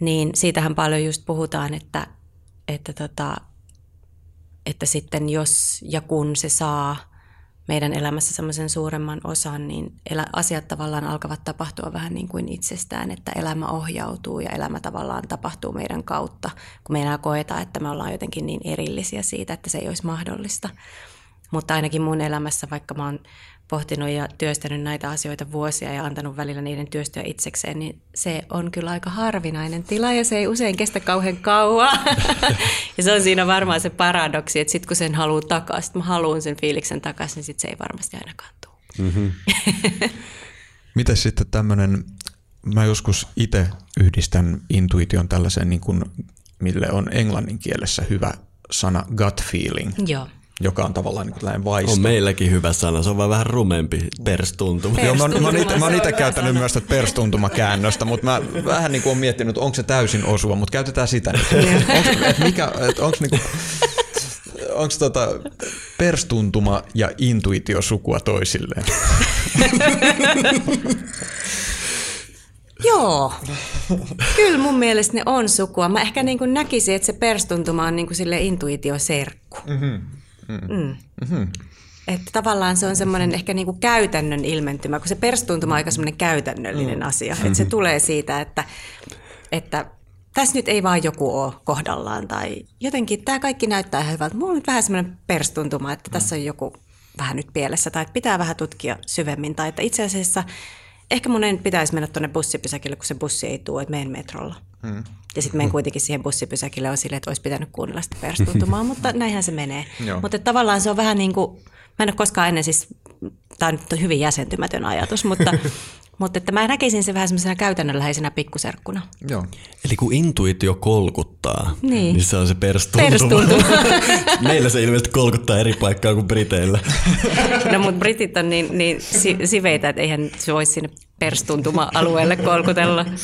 niin siitähän paljon just puhutaan, että, että tota, että sitten jos ja kun se saa meidän elämässä semmoisen suuremman osan, niin asiat tavallaan alkavat tapahtua vähän niin kuin itsestään, että elämä ohjautuu ja elämä tavallaan tapahtuu meidän kautta, kun me enää koetaan, että me ollaan jotenkin niin erillisiä siitä, että se ei olisi mahdollista. Mutta ainakin mun elämässä, vaikka mä oon pohtinut ja työstänyt näitä asioita vuosia ja antanut välillä niiden työstöä itsekseen, niin se on kyllä aika harvinainen tila ja se ei usein kestä kauhean kauan. ja se on siinä varmaan se paradoksi, että sitten kun sen haluaa takaisin, mä haluan sen fiiliksen takaisin, niin sitten se ei varmasti ainakaan tule. Mm-hmm. Miten sitten tämmöinen, mä joskus itse yhdistän intuition tällaiseen, niin kuin, mille on englannin kielessä hyvä sana gut feeling. Joo joka on tavallaan niin kuin vaisto. On meilläkin hyvä sana, se on vaan vähän rumempi perstuntuma. Joo, mä, mä, oon itse käyttänyt myös tätä perstuntumakäännöstä, mutta mä vähän niin kuin olen miettinyt, onko se täysin osuva, mutta käytetään sitä nyt. onko, et mikä, et onko niinku, onko tota, perstuntuma ja intuitio sukua toisilleen? Joo, kyllä mun mielestä ne on sukua. Mä ehkä niin kuin näkisin, että se perstuntuma on niin kuin sille intuitioserkku. Mm-hmm. Mm. Mm-hmm. Että tavallaan se on semmoinen ehkä niin kuin käytännön ilmentymä, kun se perstuntuma on aika semmoinen käytännöllinen mm. asia. Että se tulee siitä, että, että tässä nyt ei vaan joku ole kohdallaan tai jotenkin tämä kaikki näyttää ihan hyvältä. Mulla on nyt vähän semmoinen perstuntuma, että tässä on joku vähän nyt pielessä tai että pitää vähän tutkia syvemmin tai että itse asiassa ehkä monen pitäisi mennä tuonne bussipysäkille, kun se bussi ei tule, että menen metrolla. Hmm. Ja sitten menen kuitenkin siihen bussipysäkille on silleen, että olisi pitänyt kuunnella sitä perstuntumaa, mutta näinhän se menee. Mutta tavallaan se on vähän niin kuin, mä en ole koskaan ennen siis, tämä on nyt hyvin jäsentymätön ajatus, mutta Mutta että mä näkisin se vähän semmoisena käytännönläheisenä pikkuserkkuna. Joo. Eli kun intuitio kolkuttaa, niin, niin se on se perstuntuma. perstuntuma. Meillä se ilmeisesti kolkuttaa eri paikkaa kuin Briteillä. no mutta Britit on niin, niin siveitä, että eihän se voisi sinne perstuntuma-alueelle kolkutella.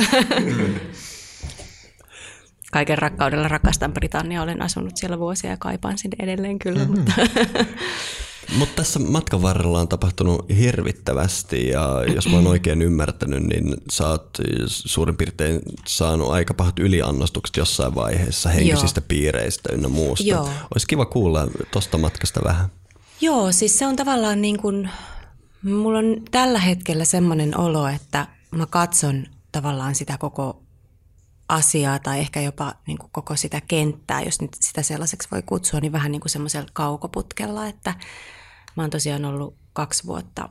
Kaiken rakkaudella rakastan Britannia. Olen asunut siellä vuosia ja kaipaan sinne edelleen kyllä. Mm-hmm. Mutta mutta tässä matkan varrella on tapahtunut hirvittävästi ja jos mä oon oikein ymmärtänyt, niin sä oot suurin piirtein saanut aika pahat yliannostukset jossain vaiheessa henkisistä Joo. piireistä ynnä muusta. Joo. Olisi kiva kuulla tuosta matkasta vähän. Joo, siis se on tavallaan niin kuin, mulla on tällä hetkellä semmoinen olo, että mä katson tavallaan sitä koko asiaa tai ehkä jopa niin kuin koko sitä kenttää, jos nyt sitä sellaiseksi voi kutsua, niin vähän niin kuin semmoisella kaukoputkella, että mä oon tosiaan ollut kaksi vuotta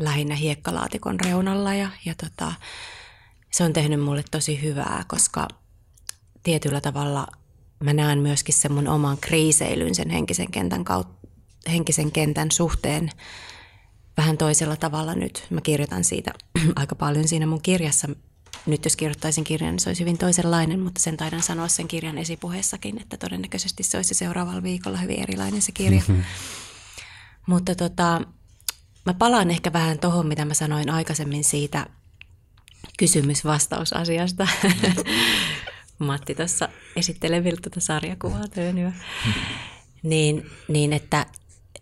lähinnä hiekkalaatikon reunalla ja, ja tota, se on tehnyt mulle tosi hyvää, koska tietyllä tavalla mä näen myöskin sen mun oman kriiseilyn sen henkisen kentän, kautta, henkisen kentän suhteen vähän toisella tavalla nyt. Mä kirjoitan siitä aika paljon siinä mun kirjassa, nyt jos kirjoittaisin kirjan, niin se olisi hyvin toisenlainen, mutta sen taidan sanoa sen kirjan esipuheessakin, että todennäköisesti se olisi seuraavalla viikolla hyvin erilainen se kirja. Mm-hmm. Mutta tota, mä palaan ehkä vähän tuohon, mitä mä sanoin aikaisemmin siitä kysymys-vastausasiasta. Matti tuossa esittelee vielä tuota sarjakuvaa töönyä. niin, niin että,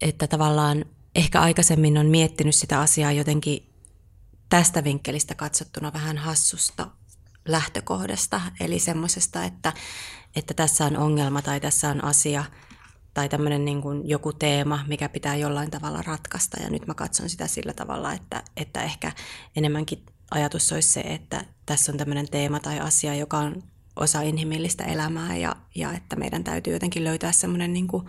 että tavallaan ehkä aikaisemmin on miettinyt sitä asiaa jotenkin tästä vinkkelistä katsottuna vähän hassusta lähtökohdasta, eli semmoisesta, että, että tässä on ongelma tai tässä on asia tai tämmöinen niin kuin joku teema, mikä pitää jollain tavalla ratkaista. Ja nyt mä katson sitä sillä tavalla, että, että ehkä enemmänkin ajatus olisi se, että tässä on tämmöinen teema tai asia, joka on osa inhimillistä elämää ja, ja että meidän täytyy jotenkin löytää semmoinen niin kuin,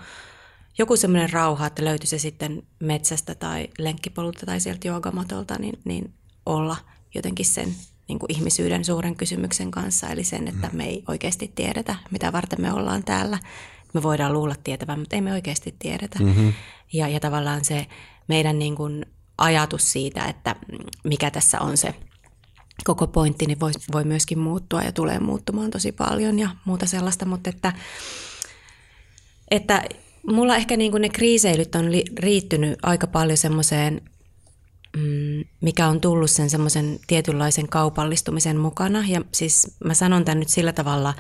joku semmoinen rauha, että löytyy se sitten metsästä tai lenkkipolulta tai sieltä joogamatolta, niin, niin olla jotenkin sen niin kuin ihmisyyden suuren kysymyksen kanssa, eli sen, että me ei oikeasti tiedetä, mitä varten me ollaan täällä. Me voidaan luulla tietävän, mutta ei me oikeasti tiedetä. Mm-hmm. Ja, ja tavallaan se meidän niin kuin ajatus siitä, että mikä tässä on se koko pointti, niin voi, voi myöskin muuttua ja tulee muuttumaan tosi paljon ja muuta sellaista, mutta että, että mulla ehkä niin kuin ne kriiseilyt on li, riittynyt aika paljon semmoiseen Mm, mikä on tullut sen semmoisen tietynlaisen kaupallistumisen mukana. Ja siis mä sanon tämän nyt sillä tavalla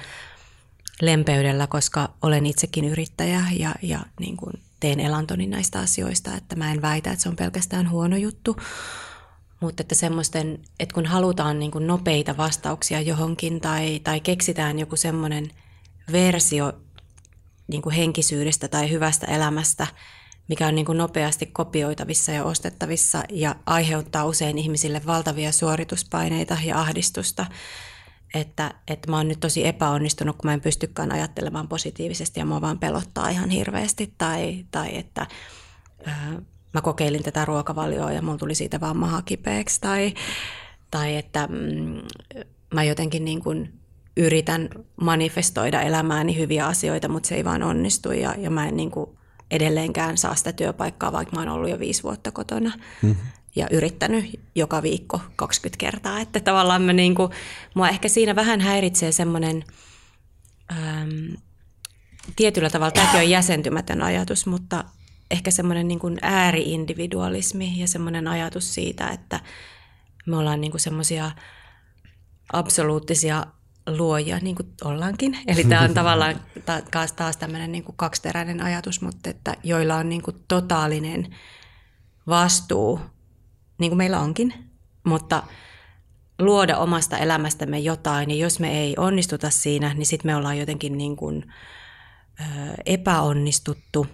lempeydellä, koska olen itsekin yrittäjä ja, ja niin kuin teen elantoni näistä asioista, että mä en väitä, että se on pelkästään huono juttu. Mutta että semmoisten, että kun halutaan niin kuin nopeita vastauksia johonkin tai, tai keksitään joku semmoinen versio niin kuin henkisyydestä tai hyvästä elämästä – mikä on niin kuin nopeasti kopioitavissa ja ostettavissa ja aiheuttaa usein ihmisille valtavia suorituspaineita ja ahdistusta. Että, että mä oon nyt tosi epäonnistunut, kun mä en pystykään ajattelemaan positiivisesti ja mua vaan pelottaa ihan hirveästi. Tai, tai että ää, mä kokeilin tätä ruokavalioa ja mulla tuli siitä vaan maha kipeäksi. Tai, tai että mm, mä jotenkin niin kuin yritän manifestoida elämääni hyviä asioita, mutta se ei vaan onnistu ja, ja mä en niin kuin edelleenkään saa sitä työpaikkaa, vaikka mä oon ollut jo viisi vuotta kotona. Mm-hmm ja yrittänyt joka viikko 20 kertaa. Että tavallaan mä niin kuin, mua ehkä siinä vähän häiritsee semmoinen äm, tietyllä tavalla, tämäkin on jäsentymätön ajatus, mutta ehkä semmoinen niin kuin ääriindividualismi ja semmoinen ajatus siitä, että me ollaan niin semmoisia absoluuttisia luoja, niin kuin ollaankin. Eli tämä on tavallaan taas, taas tämmöinen niin kaksiteräinen ajatus, mutta että joilla on niin kuin totaalinen vastuu, niin kuin meillä onkin, mutta luoda omasta elämästämme jotain, ja jos me ei onnistuta siinä, niin sitten me ollaan jotenkin niin kuin, ö, epäonnistuttu.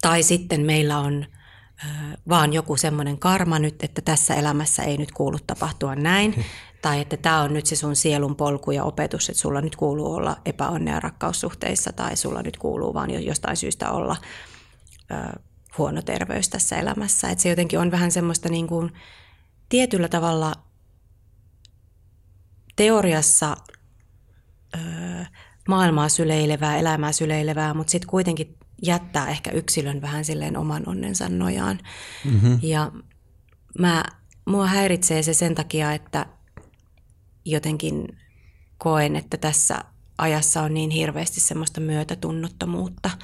Tai sitten meillä on ö, vaan joku semmoinen karma nyt, että tässä elämässä ei nyt kuulu tapahtua näin, tai että tämä on nyt se sun sielun polku ja opetus, että sulla nyt kuuluu olla epäonnea rakkaussuhteissa, tai sulla nyt kuuluu vaan jostain syystä olla ö, huono terveys tässä elämässä. Että se jotenkin on vähän semmoista niin kuin tietyllä tavalla teoriassa ö, maailmaa syleilevää, elämää syleilevää, mutta sitten kuitenkin jättää ehkä yksilön vähän silleen oman onnensa nojaan. Mm-hmm. Ja mä, mua häiritsee se sen takia, että jotenkin koen, että tässä ajassa on niin hirveästi semmoista myötätunnottomuutta –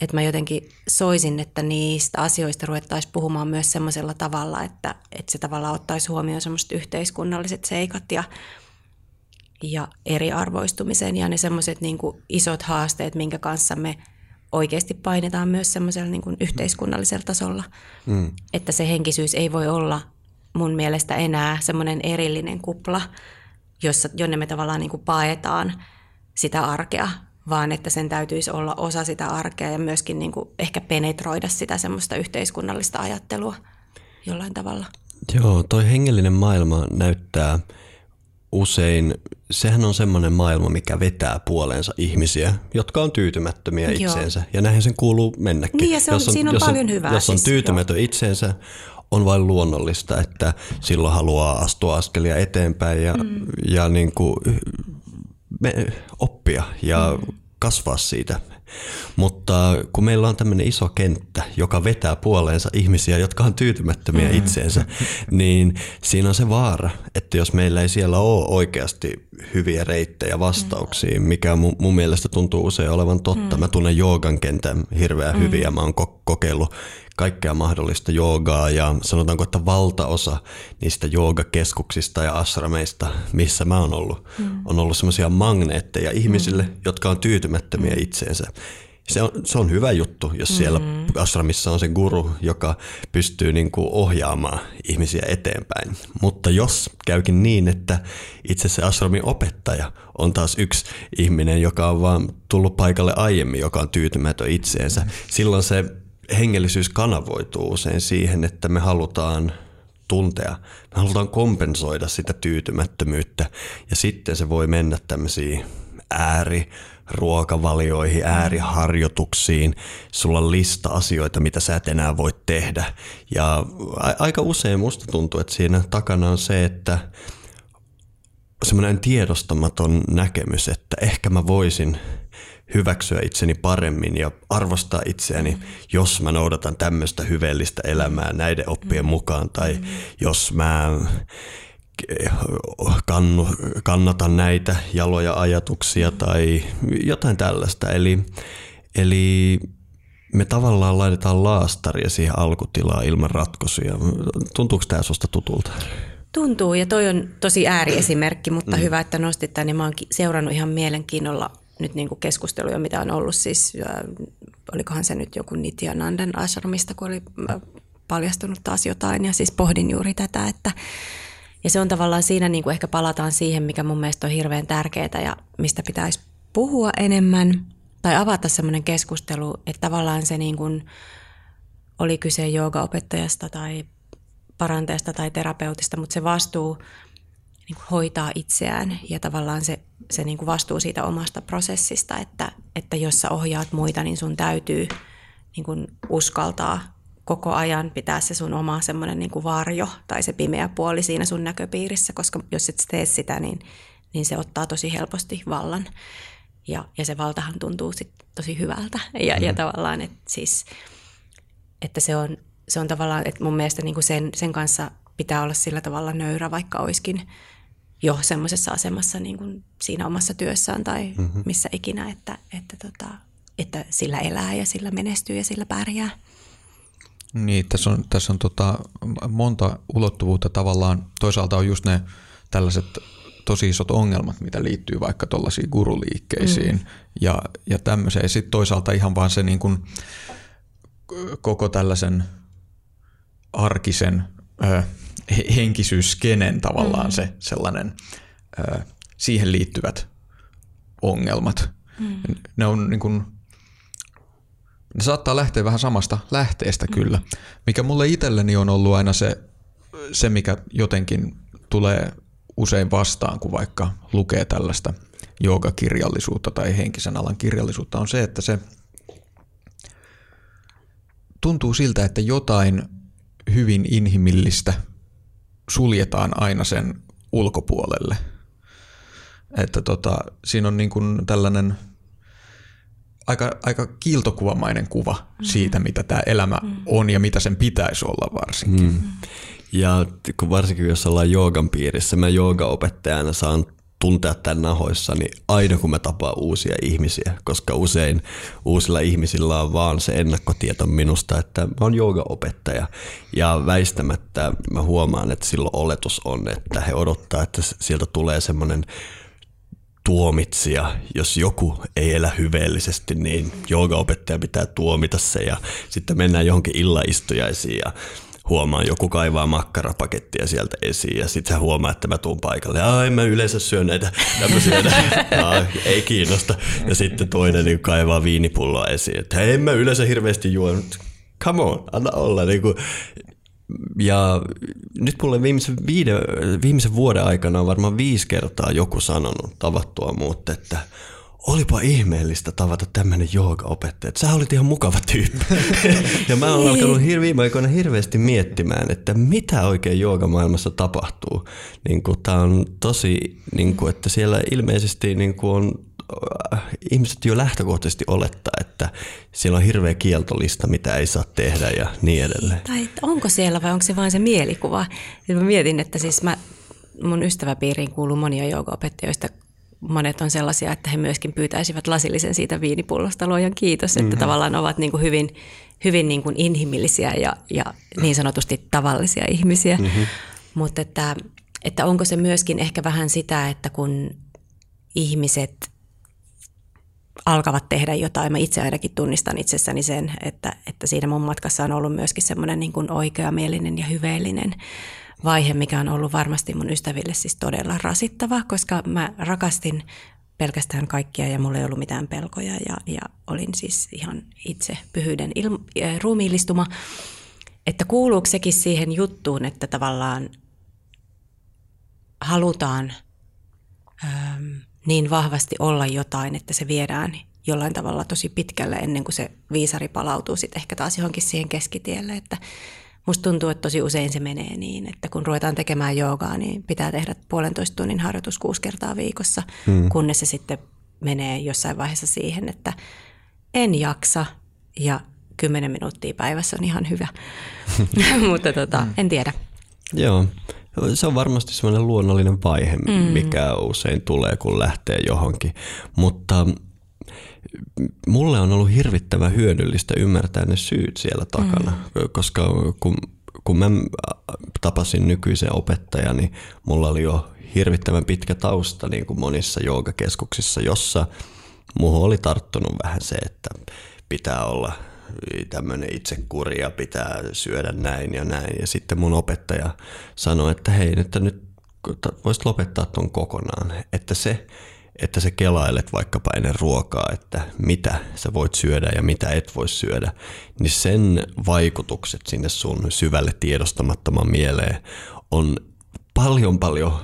että mä jotenkin soisin, että niistä asioista ruvettaisiin puhumaan myös semmoisella tavalla, että, että se tavallaan ottaisi huomioon semmoiset yhteiskunnalliset seikat ja, ja eriarvoistumisen ja ne semmoiset niin isot haasteet, minkä kanssa me oikeasti painetaan myös semmoisella niin kuin yhteiskunnallisella tasolla. Mm. Että se henkisyys ei voi olla mun mielestä enää semmoinen erillinen kupla, jossa, jonne me tavallaan niin kuin paetaan sitä arkea, vaan että sen täytyisi olla osa sitä arkea ja myöskin niin kuin ehkä penetroida sitä semmoista yhteiskunnallista ajattelua jollain tavalla. Joo, toi hengellinen maailma näyttää usein, sehän on semmoinen maailma, mikä vetää puoleensa ihmisiä, jotka on tyytymättömiä Joo. itseensä. Ja näinhän sen kuuluu mennäkin. Niin ja se on, jos on, siinä on jos paljon on, hyvää. Jos on siis, tyytymätön jo. itseensä, on vain luonnollista, että silloin haluaa astua askelia eteenpäin ja, mm. ja niin kuin me, oppia ja mm. kasvaa siitä. Mutta kun meillä on tämmöinen iso kenttä, joka vetää puoleensa ihmisiä, jotka on tyytymättömiä mm. itseensä, niin siinä on se vaara, että jos meillä ei siellä ole oikeasti hyviä reittejä vastauksiin, mikä mun, mun mielestä tuntuu usein olevan totta. Mm. Mä tunnen joogan kentän hirveän hyvin ja mä oon kokeillut kaikkea mahdollista joogaa ja sanotaanko, että valtaosa niistä joogakeskuksista ja ashrameista, missä mä oon ollut, mm. on ollut semmoisia magneetteja ihmisille, mm. jotka on tyytymättömiä mm. itseensä. Se on, se on hyvä juttu, jos siellä ashramissa on se guru, joka pystyy niin kuin ohjaamaan ihmisiä eteenpäin. Mutta jos käykin niin, että itse se ashramin opettaja on taas yksi ihminen, joka on vaan tullut paikalle aiemmin, joka on tyytymätön itseensä, silloin se hengellisyys kanavoituu usein siihen, että me halutaan tuntea, me halutaan kompensoida sitä tyytymättömyyttä ja sitten se voi mennä tämmöisiin ääri ruokavalioihin, ääriharjoituksiin, sulla on lista asioita, mitä sä et enää voi tehdä. Ja aika usein musta tuntuu, että siinä takana on se, että semmoinen tiedostamaton näkemys, että ehkä mä voisin hyväksyä itseni paremmin ja arvostaa itseäni, jos mä noudatan tämmöistä hyveellistä elämää näiden oppien mukaan tai jos mä kannu, kannatan näitä jaloja ajatuksia tai jotain tällaista. Eli, eli me tavallaan laitetaan laastaria siihen alkutilaan ilman ratkaisuja. Tuntuuko tämä susta tutulta? Tuntuu ja toi on tosi ääriesimerkki, mutta mm. hyvä, että nostit tämän. Mä oon seurannut ihan mielenkiinnolla nyt niin kuin keskusteluja, mitä on ollut. Siis, olikohan se nyt joku Nityanandan ashramista, kun oli paljastunut taas jotain. Ja siis pohdin juuri tätä, että ja se on tavallaan siinä niin kuin ehkä palataan siihen, mikä mun mielestä on hirveän tärkeää ja mistä pitäisi puhua enemmän. Tai avata semmoinen keskustelu, että tavallaan se niin kuin, oli kyse joogaopettajasta tai parantajasta tai terapeutista, mutta se vastuu niin kuin hoitaa itseään. Ja tavallaan se, se niin kuin vastuu siitä omasta prosessista, että, että jos sä ohjaat muita, niin sun täytyy niin kuin uskaltaa koko ajan pitää se sun oma semmoinen niin kuin varjo tai se pimeä puoli siinä sun näköpiirissä, koska jos et tee sitä, niin, niin se ottaa tosi helposti vallan. Ja, ja se valtahan tuntuu sit tosi hyvältä. Ja, mm. ja tavallaan, että siis, että se on, se on tavallaan, että mun mielestä niin kuin sen, sen kanssa pitää olla sillä tavalla nöyrä, vaikka olisikin jo semmoisessa asemassa niin kuin siinä omassa työssään tai mm-hmm. missä ikinä, että, että, tota, että sillä elää ja sillä menestyy ja sillä pärjää. Niin, tässä on, tässä on tota monta ulottuvuutta tavallaan. Toisaalta on just ne tällaiset tosi isot ongelmat, mitä liittyy vaikka tuollaisiin guruliikkeisiin mm. ja, ja tämmöiseen. Sitten toisaalta ihan vaan se niin kuin koko tällaisen arkisen ö, henkisyyskenen tavallaan mm. se sellainen, ö, siihen liittyvät ongelmat. Mm. Ne on niin kuin, ne saattaa lähteä vähän samasta lähteestä mm. kyllä, mikä mulle itselleni on ollut aina se, se mikä jotenkin tulee usein vastaan, kun vaikka lukee tällaista joogakirjallisuutta tai henkisen alan kirjallisuutta, on se, että se tuntuu siltä, että jotain hyvin inhimillistä suljetaan aina sen ulkopuolelle. Että tota, siinä on niin kuin tällainen aika, aika kiiltokuvamainen kuva mm. siitä, mitä tämä elämä mm. on ja mitä sen pitäisi olla varsinkin. Mm. Ja kun varsinkin jos ollaan joogan piirissä, mä joogaopettajana saan tuntea tämän nahoissani aina kun mä tapaan uusia ihmisiä, koska usein uusilla ihmisillä on vaan se ennakkotieto minusta, että mä oon joogaopettaja. Ja väistämättä mä huomaan, että silloin oletus on, että he odottaa, että sieltä tulee semmoinen tuomitsija, jos joku ei elä hyveellisesti, niin joogaopettaja pitää tuomita se ja sitten mennään johonkin illaistujaisiin ja huomaan joku kaivaa makkarapakettia sieltä esiin ja sitten se huomaa, että mä tuun paikalle. En mä yleensä syö näitä tämmöisiä, ei kiinnosta. Ja sitten toinen niin kaivaa viinipulloa esiin, että en mä yleensä hirveästi juo. Come on, anna olla. Niin kuin, ja nyt mulle viimeisen, viide, viimeisen vuoden aikana on varmaan viisi kertaa joku sanonut tavattua muut, että olipa ihmeellistä tavata tämmöinen joogaopettaja. Sä olit ihan mukava tyyppi. ja mä oon alkanut hir- viime aikoina hirveästi miettimään, että mitä oikein joogamaailmassa tapahtuu. Niin tää on tosi, niin kuin, että siellä ilmeisesti niin kuin on äh, ihmiset jo lähtökohtaisesti olettaa, että siellä on hirveä kieltolista, mitä ei saa tehdä ja niin edelleen. Tai onko siellä vai onko se vain se mielikuva? Mä mietin, että siis mä, mun ystäväpiiriin kuuluu monia joogaopettajia, monet on sellaisia, että he myöskin pyytäisivät lasillisen siitä viinipullosta. Luojan kiitos, että mm-hmm. tavallaan ovat niin kuin hyvin, hyvin niin kuin inhimillisiä ja, ja niin sanotusti tavallisia ihmisiä. Mm-hmm. Mutta että, että onko se myöskin ehkä vähän sitä, että kun ihmiset alkavat tehdä jotain, mä itse ainakin tunnistan itsessäni sen, että, että siinä mun matkassa on ollut myöskin semmoinen niin kuin oikeamielinen ja hyveellinen vaihe, mikä on ollut varmasti mun ystäville siis todella rasittava, koska mä rakastin pelkästään kaikkia ja mulla ei ollut mitään pelkoja ja, ja olin siis ihan itse pyhyyden il- äh, ruumiillistuma. Että kuuluuko sekin siihen juttuun, että tavallaan halutaan ähm, niin vahvasti olla jotain, että se viedään jollain tavalla tosi pitkälle ennen kuin se viisari palautuu sitten ehkä taas johonkin siihen keskitielle, että Musta tuntuu, että tosi usein se menee niin, että kun ruvetaan tekemään joogaa, niin pitää tehdä puolentoista tunnin harjoitus kuusi kertaa viikossa, hmm. kunnes se sitten menee jossain vaiheessa siihen, että en jaksa ja kymmenen minuuttia päivässä on ihan hyvä. Mutta tota, hmm. en tiedä. Joo, se on varmasti semmoinen luonnollinen vaihe, mm. mikä usein tulee, kun lähtee johonkin. Mutta mulle on ollut hirvittävän hyödyllistä ymmärtää ne syyt siellä takana, mm. koska kun, kun mä tapasin nykyisen opettajan, niin mulla oli jo hirvittävän pitkä tausta niin kuin monissa joogakeskuksissa, jossa muuhun oli tarttunut vähän se, että pitää olla tämmöinen itsekuri ja pitää syödä näin ja näin. Ja sitten mun opettaja sanoi, että hei, nyt, nyt voisit lopettaa ton kokonaan. Että se, että sä kelailet vaikkapa ennen ruokaa, että mitä sä voit syödä ja mitä et voi syödä, niin sen vaikutukset sinne sun syvälle tiedostamattoman mieleen on paljon paljon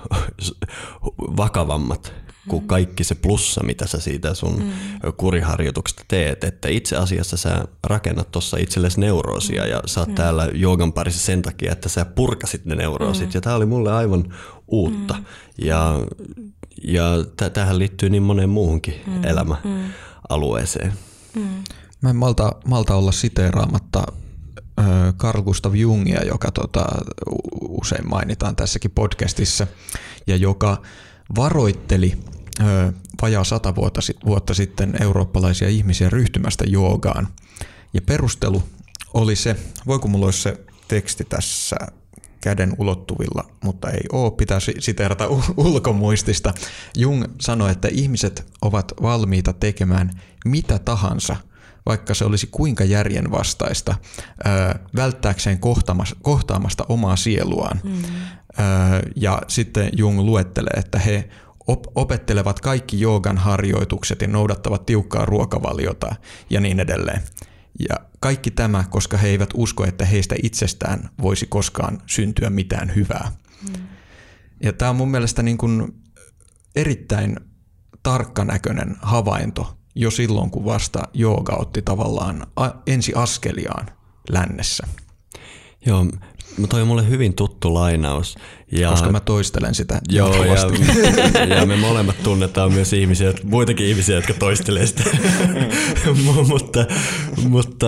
vakavammat kuin kaikki se plussa, mitä sä siitä sun mm. kuriharjoituksesta teet. Että itse asiassa sä rakennat tuossa itsellesi neuroosia ja sä oot mm. täällä joogan parissa sen takia, että sä purkasit ne neuroosit. Mm. Ja tää oli mulle aivan uutta. Mm. Ja ja tähän liittyy niin moneen muuhunkin mm, elämäalueeseen. Mm. Mm. Mä en malta, malta olla siteeraamatta Carl Gustav Jungia, joka tota, usein mainitaan tässäkin podcastissa, ja joka varoitteli ö, vajaa sata vuotta, vuotta sitten eurooppalaisia ihmisiä ryhtymästä joogaan. Ja perustelu oli se, voiko mulla olisi se teksti tässä käden ulottuvilla, mutta ei ole, pitäisi siteerata ulkomuistista. Jung sanoi, että ihmiset ovat valmiita tekemään mitä tahansa, vaikka se olisi kuinka järjenvastaista, välttääkseen kohtaamasta omaa sieluaan. Mm. Ja sitten Jung luettelee, että he opettelevat kaikki joogan harjoitukset ja noudattavat tiukkaa ruokavaliota ja niin edelleen. Ja kaikki tämä, koska he eivät usko, että heistä itsestään voisi koskaan syntyä mitään hyvää. Mm. Ja tämä on mun mielestä niin kuin erittäin tarkkanäköinen havainto jo silloin, kun vasta jooga otti tavallaan ensi askeliaan lännessä. Joo, toi on mulle hyvin tuttu lainaus. Ja, Koska mä toistelen sitä Joo, ja, ja, me molemmat tunnetaan myös ihmisiä, muitakin ihmisiä, jotka toistelee sitä. mutta, mutta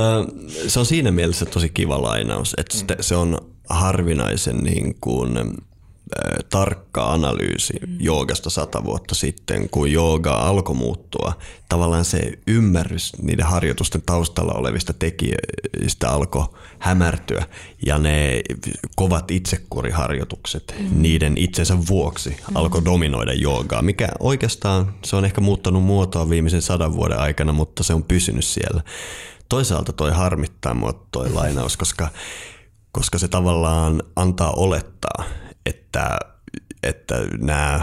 se on siinä mielessä tosi kiva lainaus, että se on harvinaisen niin kuin, tarkka analyysi mm. joogasta sata vuotta sitten, kun jooga alkoi muuttua. Tavallaan se ymmärrys niiden harjoitusten taustalla olevista tekijöistä alkoi hämärtyä ja ne kovat itsekuriharjoitukset mm. niiden itsensä vuoksi mm. alkoi dominoida joogaa, mikä oikeastaan se on ehkä muuttanut muotoa viimeisen sadan vuoden aikana, mutta se on pysynyt siellä. Toisaalta toi harmittaa mua toi lainaus, koska koska se tavallaan antaa olettaa, että, että nämä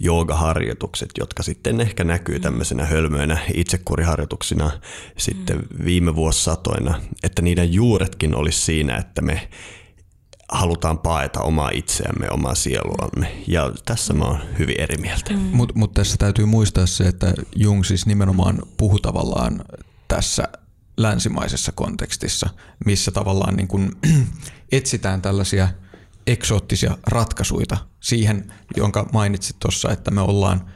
joogaharjoitukset, jotka sitten ehkä näkyy tämmöisenä hölmöinä itsekuriharjoituksina sitten viime vuosisatoina, että niiden juuretkin olisi siinä, että me halutaan paeta omaa itseämme, omaa sieluamme. Ja tässä mä oon hyvin eri mieltä. Mm. Mutta mut tässä täytyy muistaa se, että Jung siis nimenomaan puhuu tavallaan tässä länsimaisessa kontekstissa, missä tavallaan niin kun etsitään tällaisia – eksoottisia ratkaisuja siihen, jonka mainitsit tuossa, että me ollaan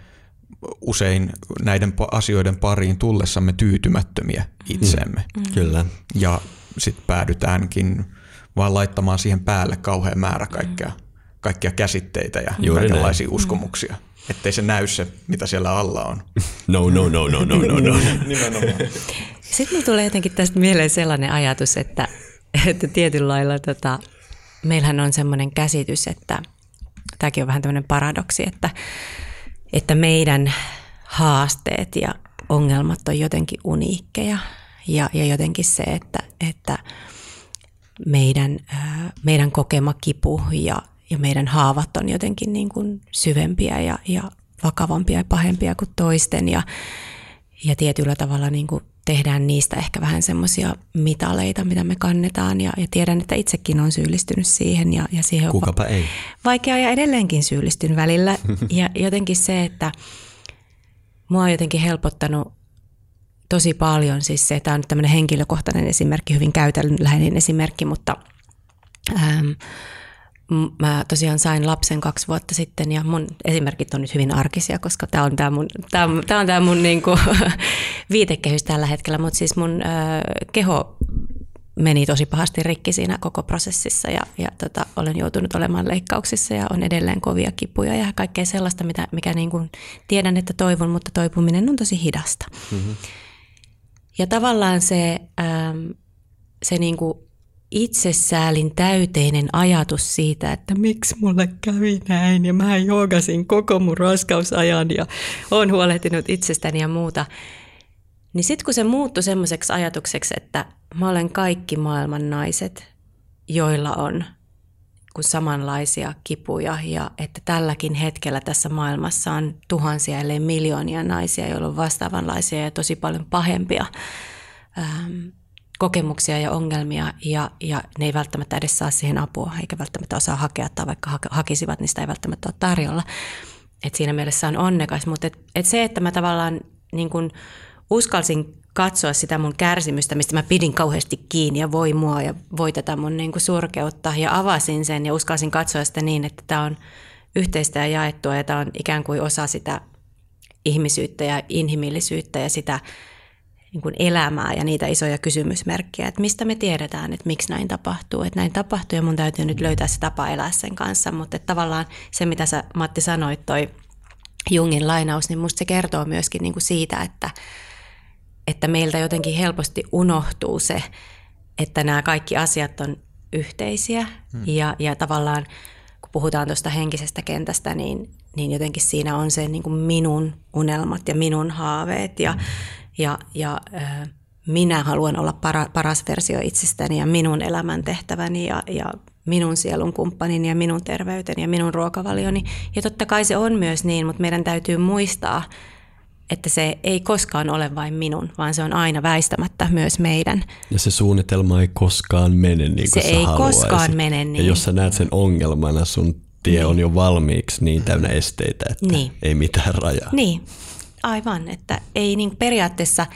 usein näiden asioiden pariin tullessamme tyytymättömiä itseemme. Mm. mm. Kyllä. Ja sitten päädytäänkin vaan laittamaan siihen päälle kauhean määrä kaikkea, kaikkia käsitteitä ja Juuri kaikenlaisia näin. uskomuksia. Mm. Ettei se näy se, mitä siellä alla on. No, no, no, no, no, no, no. Nimenomaan. Sitten tulee jotenkin tästä mieleen sellainen ajatus, että, että tietyllä lailla tota, meillähän on semmoinen käsitys, että tämäkin on vähän tämmöinen paradoksi, että, että meidän haasteet ja ongelmat on jotenkin uniikkeja ja, ja jotenkin se, että, että meidän, meidän kokema kipu ja, ja meidän haavat on jotenkin niin kuin syvempiä ja, ja vakavampia ja pahempia kuin toisten ja, ja tietyllä tavalla niin kuin tehdään niistä ehkä vähän semmoisia mitaleita, mitä me kannetaan. Ja, ja tiedän, että itsekin on syyllistynyt siihen ja, ja siihen Kukapa on ei. vaikea ja edelleenkin syyllistyn välillä. Ja jotenkin se, että mua on jotenkin helpottanut tosi paljon, siis se, tämä on nyt tämmöinen henkilökohtainen esimerkki, hyvin käytännönläheinen esimerkki, mutta ähm, mä tosiaan sain lapsen kaksi vuotta sitten ja mun esimerkit on nyt hyvin arkisia, koska tämä on tämä mun, tää, tää on tää mun niinku viitekehys tällä hetkellä, mutta siis mun ö, keho meni tosi pahasti rikki siinä koko prosessissa ja, ja tota, olen joutunut olemaan leikkauksissa ja on edelleen kovia kipuja ja kaikkea sellaista, mitä, mikä niin kuin tiedän, että toivon, mutta toipuminen on tosi hidasta. Mm-hmm. Ja tavallaan se, ähm, se niin kuin itsesäälin täyteinen ajatus siitä, että miksi mulle kävi näin ja mä joogasin koko mun raskausajan ja on huolehtinut itsestäni ja muuta. Niin sitten kun se muuttui semmoiseksi ajatukseksi, että mä olen kaikki maailman naiset, joilla on kuin samanlaisia kipuja ja että tälläkin hetkellä tässä maailmassa on tuhansia ellei miljoonia naisia, joilla on vastaavanlaisia ja tosi paljon pahempia ähm, kokemuksia ja ongelmia ja, ja ne ei välttämättä edes saa siihen apua eikä välttämättä osaa hakea tai vaikka ha- hakisivat, niin sitä ei välttämättä ole tarjolla. Et siinä mielessä on onnekas, mutta et, et se, että mä tavallaan niin kun uskalsin katsoa sitä mun kärsimystä, mistä mä pidin kauheasti kiinni ja voi mua ja voi tätä mun niin surkeutta ja avasin sen ja uskalsin katsoa sitä niin, että tämä on yhteistä ja jaettua ja tämä on ikään kuin osa sitä ihmisyyttä ja inhimillisyyttä ja sitä niin kuin elämää ja niitä isoja kysymysmerkkejä, että mistä me tiedetään, että miksi näin tapahtuu. Että näin tapahtuu ja mun täytyy nyt löytää se tapa elää sen kanssa, mutta että tavallaan se, mitä sä Matti sanoit, toi Jungin lainaus, niin musta se kertoo myöskin niin kuin siitä, että, että meiltä jotenkin helposti unohtuu se, että nämä kaikki asiat on yhteisiä hmm. ja, ja tavallaan kun puhutaan tuosta henkisestä kentästä, niin, niin jotenkin siinä on se niin kuin minun unelmat ja minun haaveet ja, hmm. Ja, ja äh, minä haluan olla para, paras versio itsestäni ja minun elämäntehtäväni ja, ja minun sielun kumppanini ja minun terveyteni ja minun ruokavalioni. Ja totta kai se on myös niin, mutta meidän täytyy muistaa, että se ei koskaan ole vain minun, vaan se on aina väistämättä myös meidän. Ja se suunnitelma ei koskaan mene niin kuin Se ei haluaisit. koskaan mene niin. Ja jos sä näet sen ongelmana, sun tie niin. on jo valmiiksi niin täynnä esteitä, että niin. ei mitään rajaa. Niin, aivan. Että ei niin periaatteessa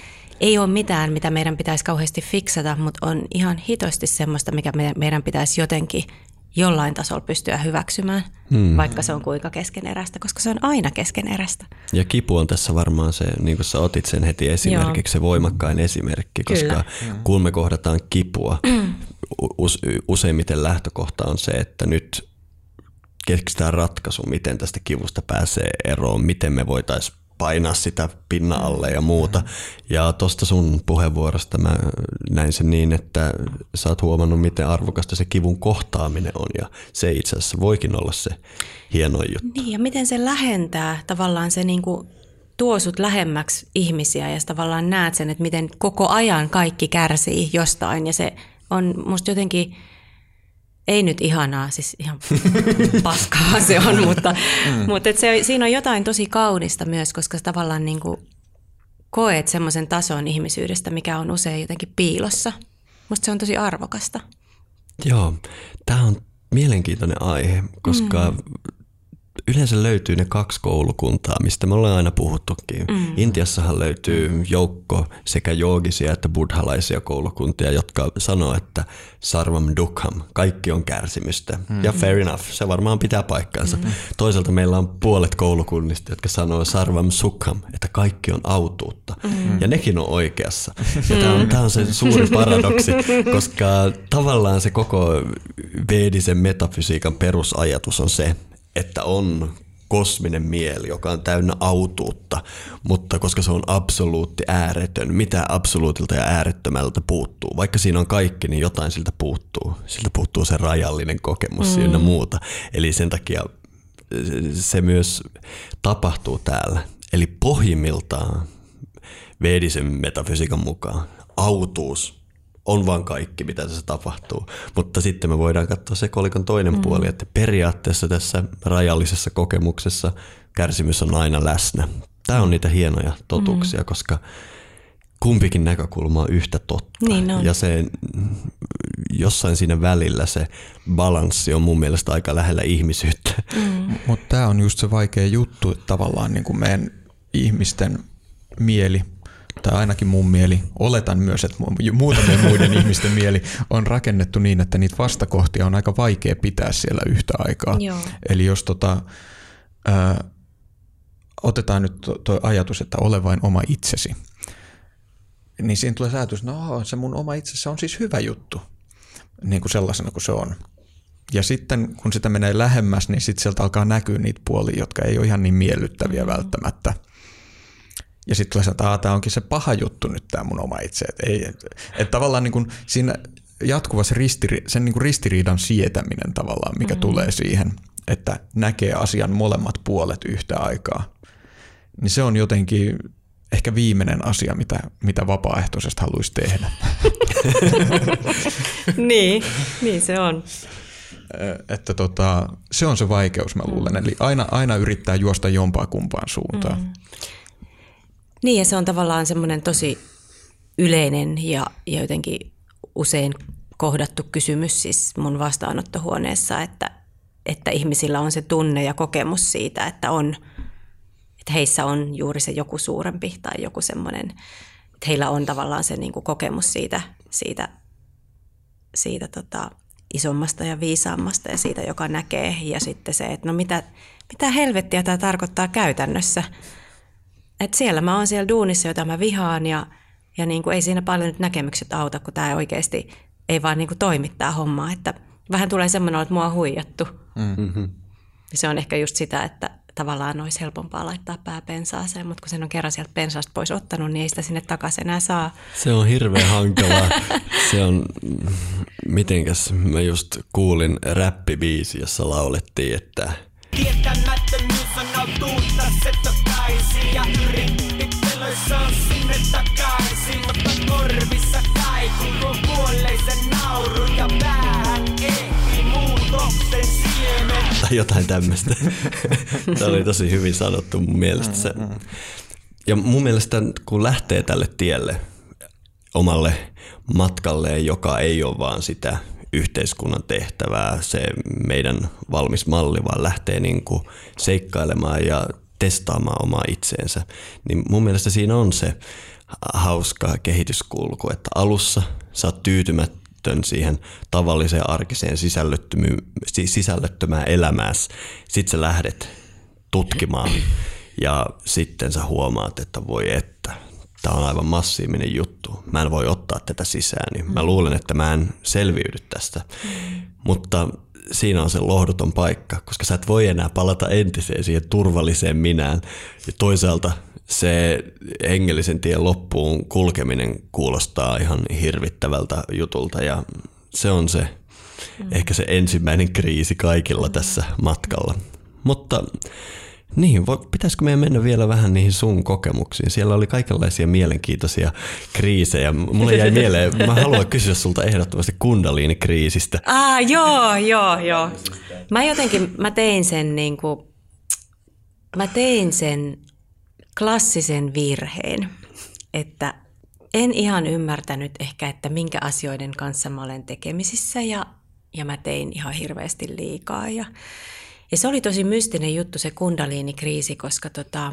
ei ole mitään, mitä meidän pitäisi kauheasti fiksata, mutta on ihan hitosti semmoista, mikä meidän pitäisi jotenkin jollain tasolla pystyä hyväksymään, hmm. vaikka se on kuinka keskeneräistä, koska se on aina keskeneräistä. Ja kipu on tässä varmaan se, niin kuin sä otit sen heti esimerkiksi, Joo. se voimakkain esimerkki, koska Kyllä. kun me kohdataan kipua, useimmiten lähtökohta on se, että nyt keksitään ratkaisu, miten tästä kivusta pääsee eroon, miten me voitaisiin painaa sitä pinnan alle ja muuta. Ja tuosta sun puheenvuorosta mä näin sen niin, että sä oot huomannut, miten arvokasta se kivun kohtaaminen on ja se itse asiassa voikin olla se hieno juttu. Niin ja miten se lähentää tavallaan se niinku tuo sut lähemmäksi ihmisiä ja tavallaan näet sen, että miten koko ajan kaikki kärsii jostain ja se on musta jotenkin – ei nyt ihanaa, siis ihan paskaa se on, mutta, mm. mutta et se, siinä on jotain tosi kaunista myös, koska tavallaan niin kuin koet semmoisen tason ihmisyydestä, mikä on usein jotenkin piilossa. Musta se on tosi arvokasta. Joo, tämä on mielenkiintoinen aihe, koska mm yleensä löytyy ne kaksi koulukuntaa, mistä me ollaan aina puhuttukin. Mm. Intiassahan löytyy joukko sekä joogisia että buddhalaisia koulukuntia, jotka sanoo, että sarvam dukham, kaikki on kärsimystä. Mm. Ja fair enough, se varmaan pitää paikkansa. Mm. Toisaalta meillä on puolet koulukunnista, jotka sanoo sarvam sukham, että kaikki on autuutta. Mm. Ja nekin on oikeassa. Ja tämä on, on se suuri paradoksi, koska tavallaan se koko veedisen metafysiikan perusajatus on se, että on kosminen mieli, joka on täynnä autuutta, mutta koska se on absoluutti ääretön, mitä absoluutilta ja äärettömältä puuttuu. Vaikka siinä on kaikki, niin jotain siltä puuttuu. Siltä puuttuu se rajallinen kokemus mm. ja muuta. Eli sen takia se myös tapahtuu täällä. Eli pohjimmiltaan vedisen metafysiikan mukaan autuus on vaan kaikki, mitä tässä tapahtuu. Mutta sitten me voidaan katsoa se kolikon toinen mm. puoli, että periaatteessa tässä rajallisessa kokemuksessa kärsimys on aina läsnä. Tämä on niitä hienoja totuuksia, mm. koska kumpikin näkökulma on yhtä totta. Niin on. Ja se jossain siinä välillä se balanssi on mun mielestä aika lähellä ihmisyyttä. Mm. Mutta tämä on just se vaikea juttu, että tavallaan niin kuin meidän ihmisten mieli tai ainakin mun mieli, oletan myös, että muutamien muiden ihmisten mieli on rakennettu niin, että niitä vastakohtia on aika vaikea pitää siellä yhtä aikaa. Joo. Eli jos tota, ää, otetaan nyt tuo ajatus, että ole vain oma itsesi, niin siinä tulee ajatus, no se mun oma itsesi on siis hyvä juttu, niin kuin sellaisena kuin se on. Ja sitten kun sitä menee lähemmäs, niin sitten sieltä alkaa näkyä niitä puolia, jotka ei ole ihan niin miellyttäviä mm. välttämättä – ja sitten tulee että tämä onkin se paha juttu nyt tämä mun oma itse. Että ei, et, et tavallaan niin kuin siinä jatkuvassa ristiri, sen niin kuin ristiriidan sietäminen tavallaan, mikä mm-hmm. tulee siihen, että näkee asian molemmat puolet yhtä aikaa, niin se on jotenkin ehkä viimeinen asia, mitä, mitä vapaaehtoisesti haluaisi tehdä. niin, niin se on. Että tota, se on se vaikeus, mä luulen. Eli aina, aina yrittää juosta jompaa kumpaan suuntaan. Mm. Niin ja se on tavallaan semmoinen tosi yleinen ja, ja jotenkin usein kohdattu kysymys siis mun vastaanottohuoneessa, että, että ihmisillä on se tunne ja kokemus siitä, että, on, että heissä on juuri se joku suurempi tai joku semmoinen, että heillä on tavallaan se niin kuin kokemus siitä, siitä, siitä tota, isommasta ja viisaammasta ja siitä, joka näkee. Ja sitten se, että no mitä, mitä helvettiä tämä tarkoittaa käytännössä – et siellä mä oon siellä duunissa, jota mä vihaan ja, ja niin kuin ei siinä paljon nyt näkemykset auta, kun tämä oikeasti ei vaan niin kuin toimi tämä homma. Että vähän tulee semmoinen, että mua on huijattu. Mm-hmm. Se on ehkä just sitä, että tavallaan olisi helpompaa laittaa pää pensaaseen, mutta kun sen on kerran sieltä pensaasta pois ottanut, niin ei sitä sinne takaisin enää saa. Se on hirveän hankalaa. se on, mitenkäs mä just kuulin räppibiisi, jossa laulettiin, että Tietämättömyys on autuutta se takaisin Ja yritti sinne takaisin Mutta korvissa kuolleisen nauru Ja päähän ehti muutoksen siemen tai jotain tämmöistä. Tämä oli tosi hyvin sanottu mun mielestä se. Ja mun mielestä kun lähtee tälle tielle omalle matkalleen, joka ei ole vaan sitä yhteiskunnan tehtävää, se meidän valmis malli, vaan lähtee niin kuin seikkailemaan ja testaamaan omaa itseensä, niin mun mielestä siinä on se hauska kehityskulku, että alussa sä oot tyytymätön siihen tavalliseen arkiseen sisällöttömään elämääsi, sit sä lähdet tutkimaan ja sitten sä huomaat, että voi että, tämä on aivan massiivinen juttu. Mä en voi ottaa tätä sisään, niin mä luulen, että mä en selviydy tästä. Mutta siinä on se lohduton paikka, koska sä et voi enää palata entiseen siihen turvalliseen minään. Ja toisaalta se hengellisen tien loppuun kulkeminen kuulostaa ihan hirvittävältä jutulta ja se on se ehkä se ensimmäinen kriisi kaikilla tässä matkalla. Mutta niin, voi, pitäisikö meidän mennä vielä vähän niihin sun kokemuksiin? Siellä oli kaikenlaisia mielenkiintoisia kriisejä. Mulle jäi mieleen, mä haluan kysyä sulta ehdottomasti kundaliinikriisistä. Ah, joo, joo, joo. Mä jotenkin, mä tein sen niin kuin, mä tein sen klassisen virheen, että en ihan ymmärtänyt ehkä, että minkä asioiden kanssa mä olen tekemisissä ja, ja mä tein ihan hirveästi liikaa ja ja se oli tosi mystinen juttu se kundaliinikriisi, koska, tota,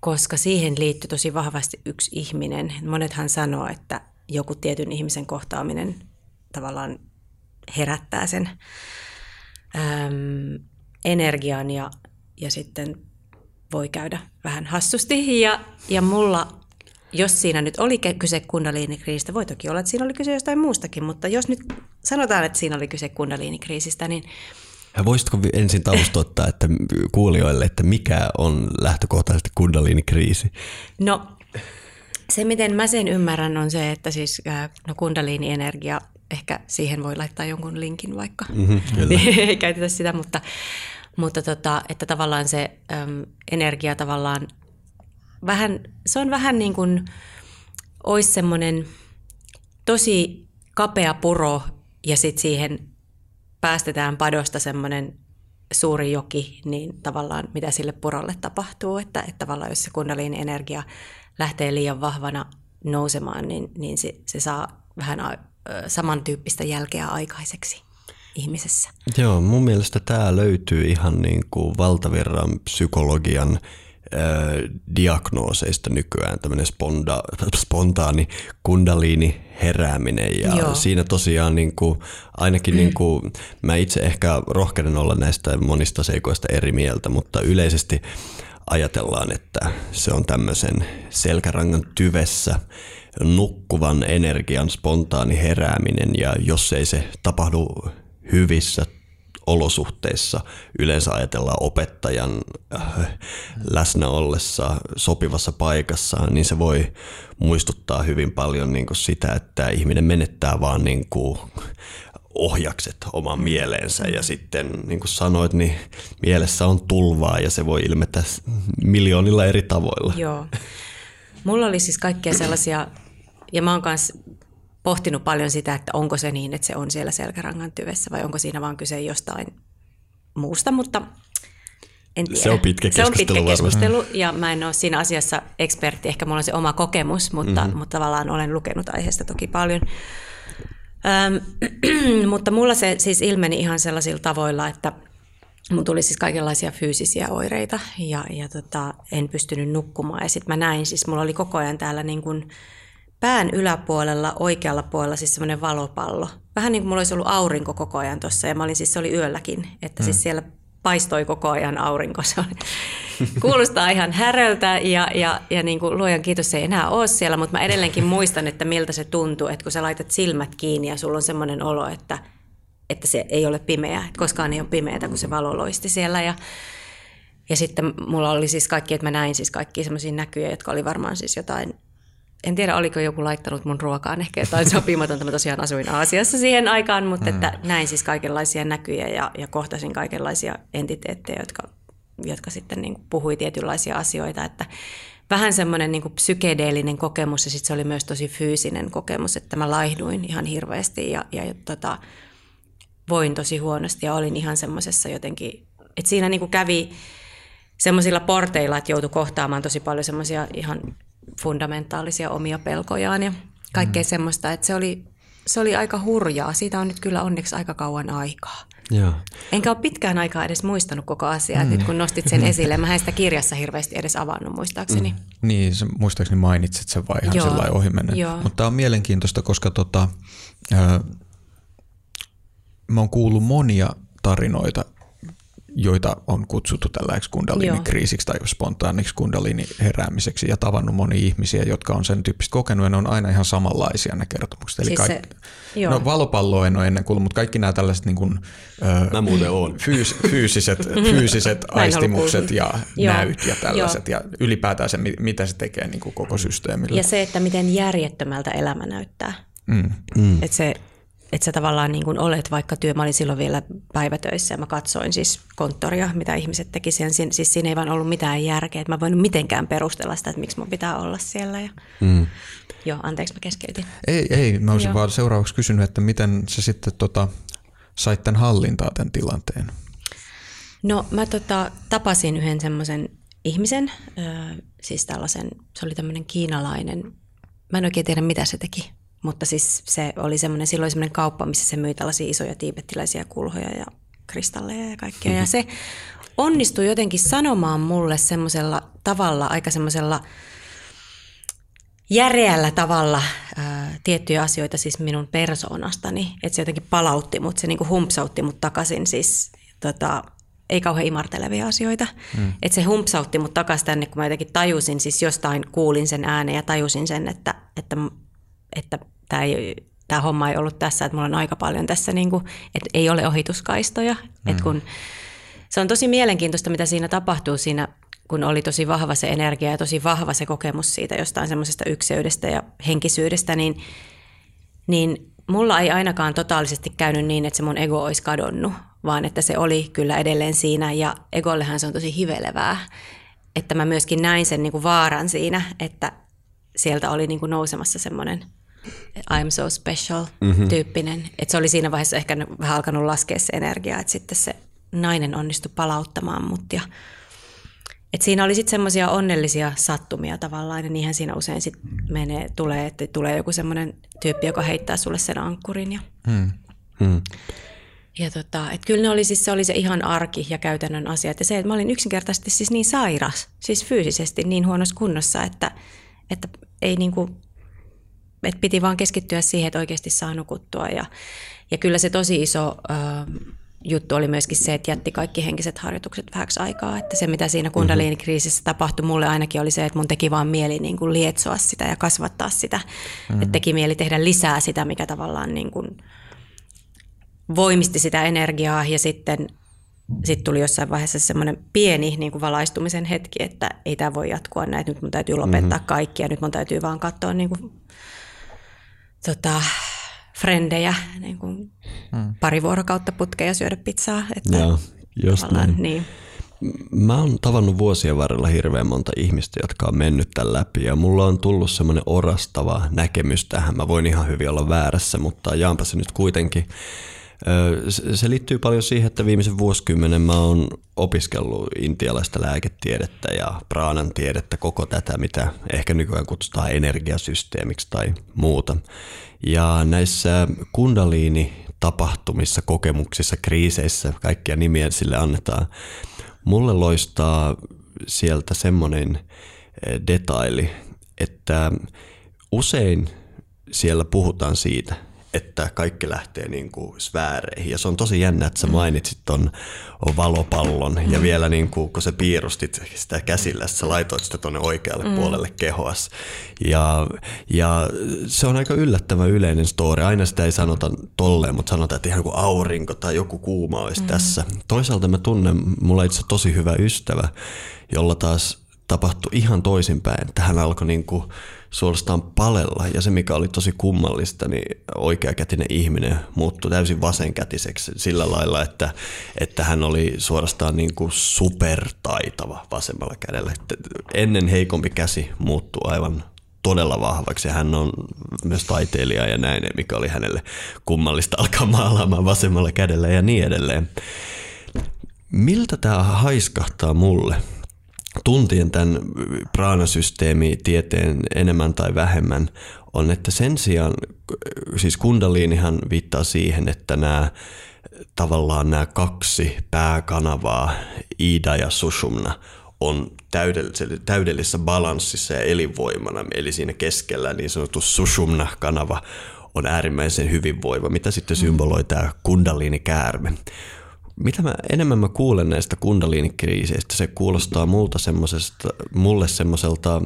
koska siihen liittyi tosi vahvasti yksi ihminen. Monethan sanoo, että joku tietyn ihmisen kohtaaminen tavallaan herättää sen äm, energian ja, ja sitten voi käydä vähän hassusti. Ja, ja mulla, jos siinä nyt oli kyse kundaliinikriisistä, voi toki olla, että siinä oli kyse jostain muustakin, mutta jos nyt sanotaan, että siinä oli kyse kundaliinikriisistä, niin – voisitko ensin taustottaa että kuulijoille, että mikä on lähtökohtaisesti kundaliinikriisi? No se, miten mä sen ymmärrän, on se, että siis no kundaliini-energia, ehkä siihen voi laittaa jonkun linkin vaikka, mm-hmm, ei käytetä sitä, mutta, mutta tota, että tavallaan se äm, energia tavallaan vähän, se on vähän niin kuin, olisi semmoinen tosi kapea puro ja sitten siihen päästetään padosta semmoinen suuri joki, niin tavallaan mitä sille purolle tapahtuu, että, että tavallaan jos se kundaliini energia lähtee liian vahvana nousemaan, niin, niin se, se saa vähän samantyyppistä jälkeä aikaiseksi ihmisessä. Joo, mun mielestä tämä löytyy ihan niin kuin valtavirran psykologian diagnooseista nykyään, tämmöinen sponda, spontaani kundaliini herääminen. Ja Joo. siinä tosiaan niin kuin, ainakin niin kuin, mä itse ehkä rohkeuden olla näistä monista seikoista eri mieltä, mutta yleisesti ajatellaan, että se on tämmöisen selkärangan tyvessä nukkuvan energian spontaani herääminen. Ja jos ei se tapahdu hyvissä olosuhteissa yleensä ajatellaan opettajan äh, läsnä ollessa sopivassa paikassa, niin se voi muistuttaa hyvin paljon niin kuin sitä, että ihminen menettää vaan niin kuin ohjakset oman mieleensä ja sitten niin kuin sanoit, niin mielessä on tulvaa ja se voi ilmetä miljoonilla eri tavoilla. Joo. Mulla oli siis kaikkia sellaisia, ja mä oon kanssa pohtinut paljon sitä, että onko se niin, että se on siellä selkärangan tyvessä vai onko siinä vaan kyse jostain muusta, mutta en tiedä. Se on pitkä keskustelu Se on pitkä keskustelu ja mä en ole siinä asiassa ekspertti, ehkä mulla on se oma kokemus, mutta, mm-hmm. mutta tavallaan olen lukenut aiheesta toki paljon. Ähm, mutta mulla se siis ilmeni ihan sellaisilla tavoilla, että mun tuli siis kaikenlaisia fyysisiä oireita ja, ja tota, en pystynyt nukkumaan. Ja sitten mä näin, siis mulla oli koko ajan täällä niin kuin pään yläpuolella, oikealla puolella siis semmoinen valopallo. Vähän niin kuin mulla olisi ollut aurinko koko ajan tuossa ja mä olin siis, se oli yölläkin, että siis mm. siis siellä paistoi koko ajan aurinko. Se oli, kuulostaa ihan häröltä ja, ja, ja niin kuin luojan kiitos se ei enää ole siellä, mutta mä edelleenkin muistan, että miltä se tuntuu, että kun sä laitat silmät kiinni ja sulla on semmoinen olo, että, että se ei ole pimeä, että koskaan ei ole pimeää, kun se valo loisti siellä ja ja sitten mulla oli siis kaikki, että mä näin siis kaikki semmoisia näkyjä, jotka oli varmaan siis jotain en tiedä oliko joku laittanut mun ruokaan ehkä jotain sopimatonta. Mä tosiaan asuin Aasiassa siihen aikaan, mutta mm. että näin siis kaikenlaisia näkyjä ja, ja kohtasin kaikenlaisia entiteettejä, jotka, jotka sitten niin kuin puhui tietynlaisia asioita. Että vähän semmoinen niin kuin psykedeellinen kokemus ja sitten se oli myös tosi fyysinen kokemus, että mä laihduin ihan hirveästi ja, ja tota, voin tosi huonosti ja olin ihan semmoisessa jotenkin, että siinä niin kuin kävi semmoisilla porteilla, että joutui kohtaamaan tosi paljon semmoisia ihan fundamentaalisia omia pelkojaan ja kaikkea mm. semmoista, että se oli, se oli aika hurjaa. Siitä on nyt kyllä onneksi aika kauan aikaa. Joo. Enkä ole pitkään aikaa edes muistanut koko asiaa, mm. nyt kun nostit sen esille. Mä en sitä kirjassa hirveästi edes avannut muistaakseni. Mm. Niin, se, muistaakseni mainitsit sen vai ihan sellainen ohimennen. Mutta tämä on mielenkiintoista, koska tota, äh, mä oon kuullut monia tarinoita joita on kutsuttu tällaiksi kundalini-kriisiksi tai spontaaniksi kundalini-heräämiseksi ja tavannut monia ihmisiä, jotka on sen tyyppistä kokenut ja ne on aina ihan samanlaisia ne kertomukset. Eli siis kaikki, se, no valopalloa en ole ennen kuullut, mutta kaikki nämä tällaiset niin kuin, Mä muuten on. Fyys, fyysiset, fyysiset aistimukset ja joo. näyt ja tällaiset joo. ja ylipäätään se, mitä se tekee niin kuin koko systeemille. Ja se, että miten järjettömältä elämä näyttää. Mm. Mm. Että se että sä tavallaan niin kuin olet, vaikka työ, mä olin silloin vielä päivätöissä ja mä katsoin siis konttoria, mitä ihmiset teki sen. Siis siinä ei vaan ollut mitään järkeä, että mä voin mitenkään perustella sitä, että miksi mun pitää olla siellä. Ja... Mm. Joo, anteeksi mä keskeytin. Ei, ei, mä olisin Joo. vaan seuraavaksi kysynyt, että miten sä sitten tota, sait tämän hallintaa tämän tilanteen? No mä tota, tapasin yhden semmoisen ihmisen, äh, siis tällaisen, se oli tämmöinen kiinalainen, mä en oikein tiedä mitä se teki, mutta siis se oli semmoinen, silloin semmoinen kauppa, missä se myi tällaisia isoja tiibettiläisiä kulhoja ja kristalleja ja kaikkea. Ja se onnistui jotenkin sanomaan mulle semmoisella tavalla, aika semmoisella järeällä tavalla ää, tiettyjä asioita siis minun persoonastani. Että se jotenkin palautti mut, se niinku humpsautti mut takaisin siis tota, ei kauhean imartelevia asioita. Mm. Että se humpsautti mut takaisin tänne, kun mä jotenkin tajusin, siis jostain kuulin sen äänen ja tajusin sen, että, että, että tämä, ei, tämä homma ei ollut tässä, että mulla on aika paljon tässä, niin kuin, että ei ole ohituskaistoja. Mm. Että kun, se on tosi mielenkiintoista, mitä siinä tapahtuu siinä, kun oli tosi vahva se energia ja tosi vahva se kokemus siitä jostain semmoisesta ykseydestä ja henkisyydestä, niin, niin mulla ei ainakaan totaalisesti käynyt niin, että se mun ego olisi kadonnut, vaan että se oli kyllä edelleen siinä ja egollehan se on tosi hivelevää. Että mä myöskin näin sen niin kuin vaaran siinä, että sieltä oli niin kuin nousemassa semmoinen – I'm so special mm-hmm. tyyppinen. Et se oli siinä vaiheessa ehkä vähän alkanut laskea se energia, että sitten se nainen onnistui palauttamaan mut. Ja, et siinä oli sitten semmoisia onnellisia sattumia tavallaan, ja niinhän siinä usein sit menee, tulee, että tulee joku semmoinen tyyppi, joka heittää sulle sen ankkurin. Ja, mm. Mm. ja tota, et kyllä ne oli siis, se oli se ihan arki ja käytännön asiat. Ja se, että mä olin yksinkertaisesti siis niin sairas, siis fyysisesti niin huonossa kunnossa, että, että ei niinku et piti vaan keskittyä siihen, että oikeasti saa nukuttua. Ja, ja kyllä se tosi iso ö, juttu oli myöskin se, että jätti kaikki henkiset harjoitukset vähäksi aikaa. Että se, mitä siinä kundaliinikriisissä tapahtui mulle ainakin, oli se, että mun teki vaan mieli niin kuin lietsoa sitä ja kasvattaa sitä. Mm-hmm. Että teki mieli tehdä lisää sitä, mikä tavallaan niin kuin voimisti sitä energiaa ja sitten sitten tuli jossain vaiheessa semmoinen pieni niin kuin valaistumisen hetki, että ei tämä voi jatkua näin, nyt mun täytyy lopettaa mm-hmm. kaikki ja nyt mun täytyy vaan katsoa niin kuin tota, frendejä niin kuin hmm. pari vuorokautta putkea ja syödä pizzaa. Että Joo, just näin. Niin. Mä oon tavannut vuosien varrella hirveän monta ihmistä, jotka on mennyt tämän läpi ja mulla on tullut semmoinen orastava näkemys tähän. Mä voin ihan hyvin olla väärässä, mutta jaanpa se nyt kuitenkin. Se liittyy paljon siihen, että viimeisen vuosikymmenen mä oon opiskellut intialaista lääketiedettä ja praanan tiedettä, koko tätä, mitä ehkä nykyään kutsutaan energiasysteemiksi tai muuta. Ja näissä kundaliini tapahtumissa, kokemuksissa, kriiseissä, kaikkia nimiä sille annetaan. Mulle loistaa sieltä semmoinen detaili, että usein siellä puhutaan siitä, että kaikki lähtee niin kuin sfääreihin. Ja se on tosi jännä, että sä mm. mainitsit ton valopallon mm. ja vielä niin kuin, kun sä piirustit sitä käsillä, sä laitoit sitä tuonne oikealle mm. puolelle kehoas. Ja, ja se on aika yllättävän yleinen story. Aina sitä ei sanota tolleen, mutta sanotaan, että ihan kuin aurinko tai joku kuuma olisi mm. tässä. Toisaalta mä tunnen, mulla itse tosi hyvä ystävä, jolla taas tapahtui ihan toisinpäin, että hän alkoi niin kuin suorastaan palella ja se mikä oli tosi kummallista, niin oikeakätinen ihminen muuttui täysin vasenkätiseksi sillä lailla, että, että hän oli suorastaan niin kuin supertaitava vasemmalla kädellä. Ennen heikompi käsi muuttui aivan todella vahvaksi hän on myös taiteilija ja näin, mikä oli hänelle kummallista alkaa maalaamaan vasemmalla kädellä ja niin edelleen. Miltä tämä haiskahtaa mulle? Tuntien tämän praanasysteemi tieteen enemmän tai vähemmän on, että sen sijaan, siis kundaliinihan viittaa siihen, että nämä tavallaan nämä kaksi pääkanavaa, Ida ja Sushumna, on täydellisessä balanssissa ja elinvoimana, eli siinä keskellä niin sanottu Sushumna-kanava on äärimmäisen hyvinvoiva, mitä sitten symboloi tämä kundaliini-käärme mitä mä, enemmän mä kuulen näistä kundaliinikriiseistä, se kuulostaa multa semmosesta, mulle semmoiselta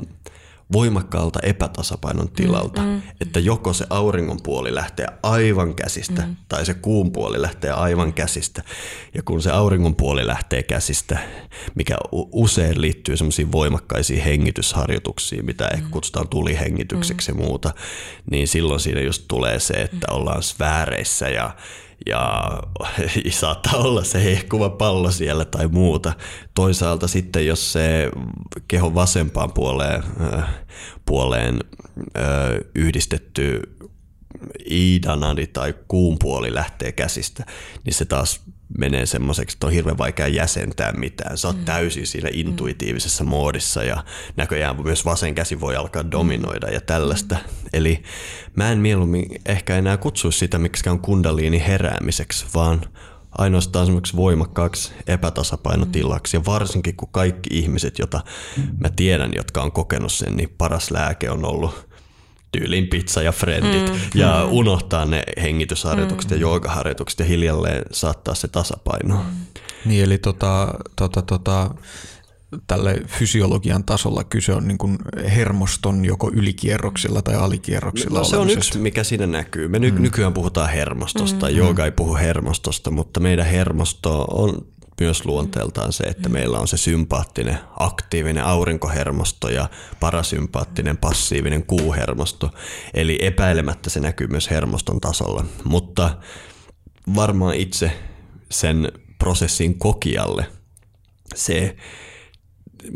voimakkaalta epätasapainon tilalta, mm, mm. että joko se auringon puoli lähtee aivan käsistä mm. tai se kuun puoli lähtee aivan käsistä. Ja kun se auringon puoli lähtee käsistä, mikä usein liittyy semmoisiin voimakkaisiin hengitysharjoituksiin, mitä ehkä mm. kutsutaan tulihengitykseksi mm. ja muuta, niin silloin siinä just tulee se, että mm. ollaan sfääreissä ja ja saattaa olla se hehkuva pallo siellä tai muuta. Toisaalta sitten, jos se kehon vasempaan puoleen, äh, puoleen äh, yhdistetty iidanadi tai kuun puoli lähtee käsistä, niin se taas menee semmoiseksi, että on hirveän vaikea jäsentää mitään. Sä oot mm. täysin siinä intuitiivisessa mm. moodissa ja näköjään myös vasen käsi voi alkaa dominoida ja tällaista. Mm. Eli mä en mieluummin ehkä enää kutsu sitä miksikään kundaliini heräämiseksi, vaan ainoastaan semmoiksi voimakkaaksi epätasapainotilaksi. Ja varsinkin kun kaikki ihmiset, joita mä tiedän, jotka on kokenut sen, niin paras lääke on ollut tyyliin pizza ja friendit mm, ja mm. unohtaa ne hengitysharjoitukset mm. ja joogaharjoitukset ja hiljalleen saattaa se tasapaino. Mm. Niin eli tota, tota, tota, tälle fysiologian tasolla kyse on niin kuin hermoston joko ylikierroksilla tai alikierroksilla no, se on yksi, mikä siinä näkyy. Me ny- mm. nykyään puhutaan hermostosta, mm. jooga ei puhu hermostosta, mutta meidän hermosto on myös luonteeltaan se, että meillä on se sympaattinen, aktiivinen aurinkohermosto ja parasympaattinen, passiivinen kuuhermosto. Eli epäilemättä se näkyy myös hermoston tasolla. Mutta varmaan itse sen prosessin kokijalle se,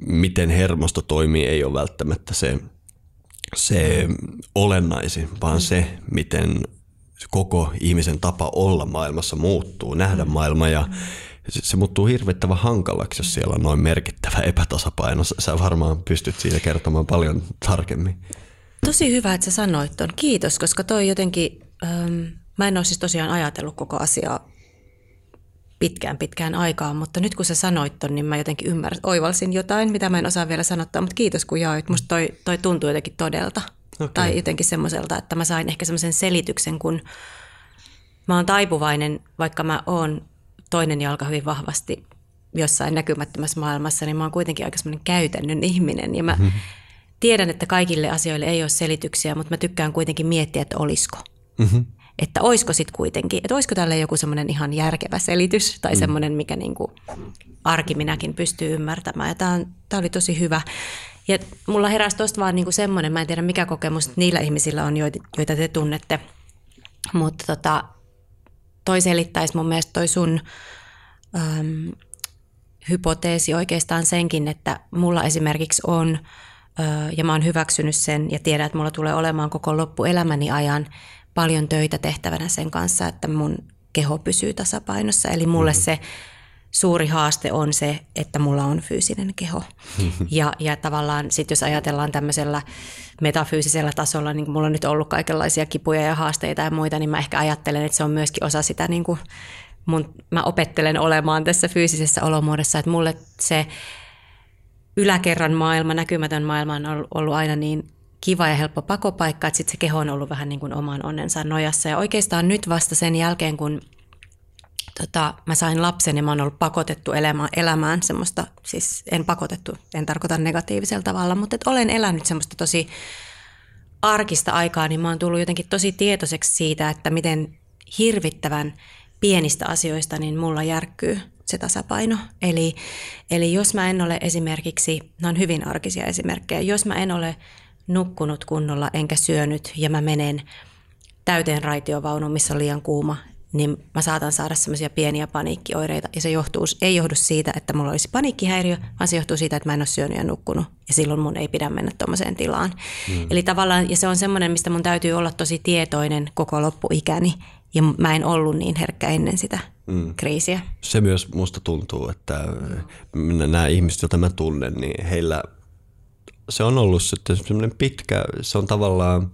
miten hermosto toimii, ei ole välttämättä se, se olennaisin, vaan se, miten koko ihmisen tapa olla maailmassa muuttuu, nähdä maailma ja se, se muuttuu hirvittävän hankalaksi, jos siellä on noin merkittävä epätasapaino. Sä varmaan pystyt siitä kertomaan paljon tarkemmin. Tosi hyvä, että sä sanoit ton. Kiitos, koska toi jotenkin, ähm, mä en ole siis tosiaan ajatellut koko asiaa pitkään pitkään aikaan, mutta nyt kun sä sanoit ton, niin mä jotenkin ymmärrän, oivalsin jotain, mitä mä en osaa vielä sanottaa, mutta kiitos kun jaoit. Musta toi, toi tuntuu jotenkin todelta. Okay. Tai jotenkin semmoiselta, että mä sain ehkä semmoisen selityksen, kun mä oon taipuvainen, vaikka mä oon toinen jalka hyvin vahvasti jossain näkymättömässä maailmassa, niin mä oon kuitenkin aika semmoinen käytännön ihminen. Ja mä mm-hmm. tiedän, että kaikille asioille ei ole selityksiä, mutta mä tykkään kuitenkin miettiä, että olisiko. Mm-hmm. Että olisiko sitten kuitenkin, että olisiko tälle joku semmoinen ihan järkevä selitys tai mm. semmoinen, mikä niin kuin arki minäkin pystyy ymmärtämään. Ja tämä, oli tosi hyvä. Ja mulla heräsi tuosta vaan niin kuin semmoinen, mä en tiedä mikä kokemus niillä ihmisillä on, joita te tunnette, mutta tota, toi selittäisi mun mielestä toi sun äm, hypoteesi oikeastaan senkin, että mulla esimerkiksi on, ö, ja mä oon hyväksynyt sen ja tiedän, että mulla tulee olemaan koko loppuelämäni ajan paljon töitä tehtävänä sen kanssa, että mun keho pysyy tasapainossa. Eli mulle mm-hmm. se suuri haaste on se, että mulla on fyysinen keho. Ja, ja tavallaan sitten jos ajatellaan tämmöisellä metafyysisellä tasolla, niin mulla on nyt ollut kaikenlaisia kipuja ja haasteita ja muita, niin mä ehkä ajattelen, että se on myöskin osa sitä, niin kuin mun, mä opettelen olemaan tässä fyysisessä olomuodossa, että mulle se yläkerran maailma, näkymätön maailma on ollut aina niin kiva ja helppo pakopaikka, että sitten se keho on ollut vähän niin kuin oman onnensa nojassa. Ja oikeastaan nyt vasta sen jälkeen, kun tota, mä sain lapsen ja mä oon ollut pakotettu elämään, elämään semmoista, siis en pakotettu, en tarkoita negatiivisella tavalla, mutta että olen elänyt semmoista tosi arkista aikaa, niin mä oon tullut jotenkin tosi tietoiseksi siitä, että miten hirvittävän pienistä asioista niin mulla järkkyy se tasapaino. Eli, eli jos mä en ole esimerkiksi, nämä on hyvin arkisia esimerkkejä, jos mä en ole nukkunut kunnolla enkä syönyt ja mä menen täyteen raitiovaunuun, missä on liian kuuma, niin mä saatan saada semmoisia pieniä paniikkioireita. Ja se johtuu, ei johdu siitä, että mulla olisi paniikkihäiriö, vaan se johtuu siitä, että mä en ole syönyt ja nukkunut. Ja silloin mun ei pidä mennä tuommoiseen tilaan. Mm. Eli tavallaan, ja se on semmoinen, mistä mun täytyy olla tosi tietoinen koko loppuikäni. Ja mä en ollut niin herkkä ennen sitä mm. kriisiä. Se myös musta tuntuu, että nämä ihmiset, joita mä tunnen, niin heillä se on ollut sitten semmoinen pitkä, se on tavallaan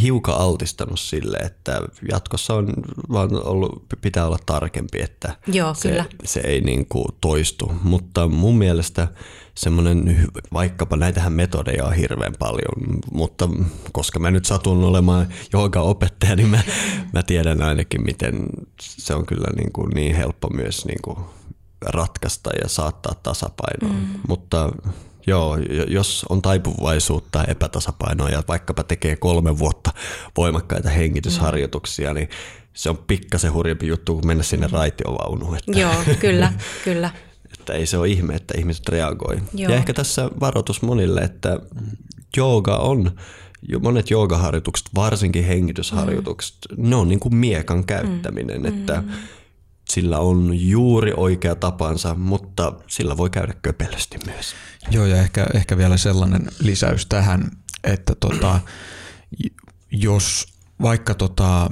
hiukan altistanut sille, että jatkossa on vaan ollut, pitää olla tarkempi, että Joo, se, kyllä. se ei niin kuin toistu. Mutta mun mielestä semmoinen, vaikkapa näitähän metodeja on hirveän paljon, mutta koska mä nyt satun olemaan opettaja, niin mä, mä tiedän ainakin, miten se on kyllä niin, kuin niin helppo myös niin kuin ratkaista ja saattaa tasapainoon. Mm. Mutta Joo, jos on taipuvaisuutta epätasapainoa ja vaikkapa tekee kolme vuotta voimakkaita hengitysharjoituksia, mm. niin se on pikkasen hurjempi juttu kuin mennä sinne raitiovaunuun. Että, Joo, kyllä, kyllä. Että ei se ole ihme, että ihmiset reagoi. Joo. Ja ehkä tässä varoitus monille, että jooga on, monet joogaharjoitukset, varsinkin hengitysharjoitukset, mm. ne on niin kuin miekan käyttäminen, mm. että mm sillä on juuri oikea tapansa, mutta sillä voi käydä köpelösti myös. Joo, ja ehkä, ehkä vielä sellainen lisäys tähän, että tota, jos vaikka tota,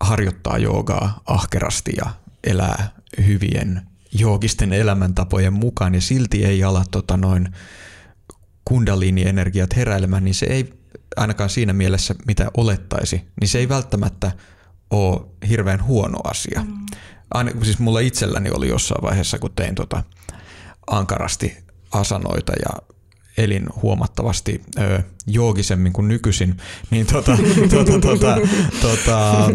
harjoittaa joogaa ahkerasti ja elää hyvien joogisten elämäntapojen mukaan ja silti ei ala tota, noin kundaliini-energiat heräilemään, niin se ei ainakaan siinä mielessä, mitä olettaisi, niin se ei välttämättä ole hirveän huono asia. Mm aina, siis mulla itselläni oli jossain vaiheessa, kun tein tota ankarasti asanoita ja elin huomattavasti ö, joogisemmin kuin nykyisin, niin, tota, tota, tota, tota, ö,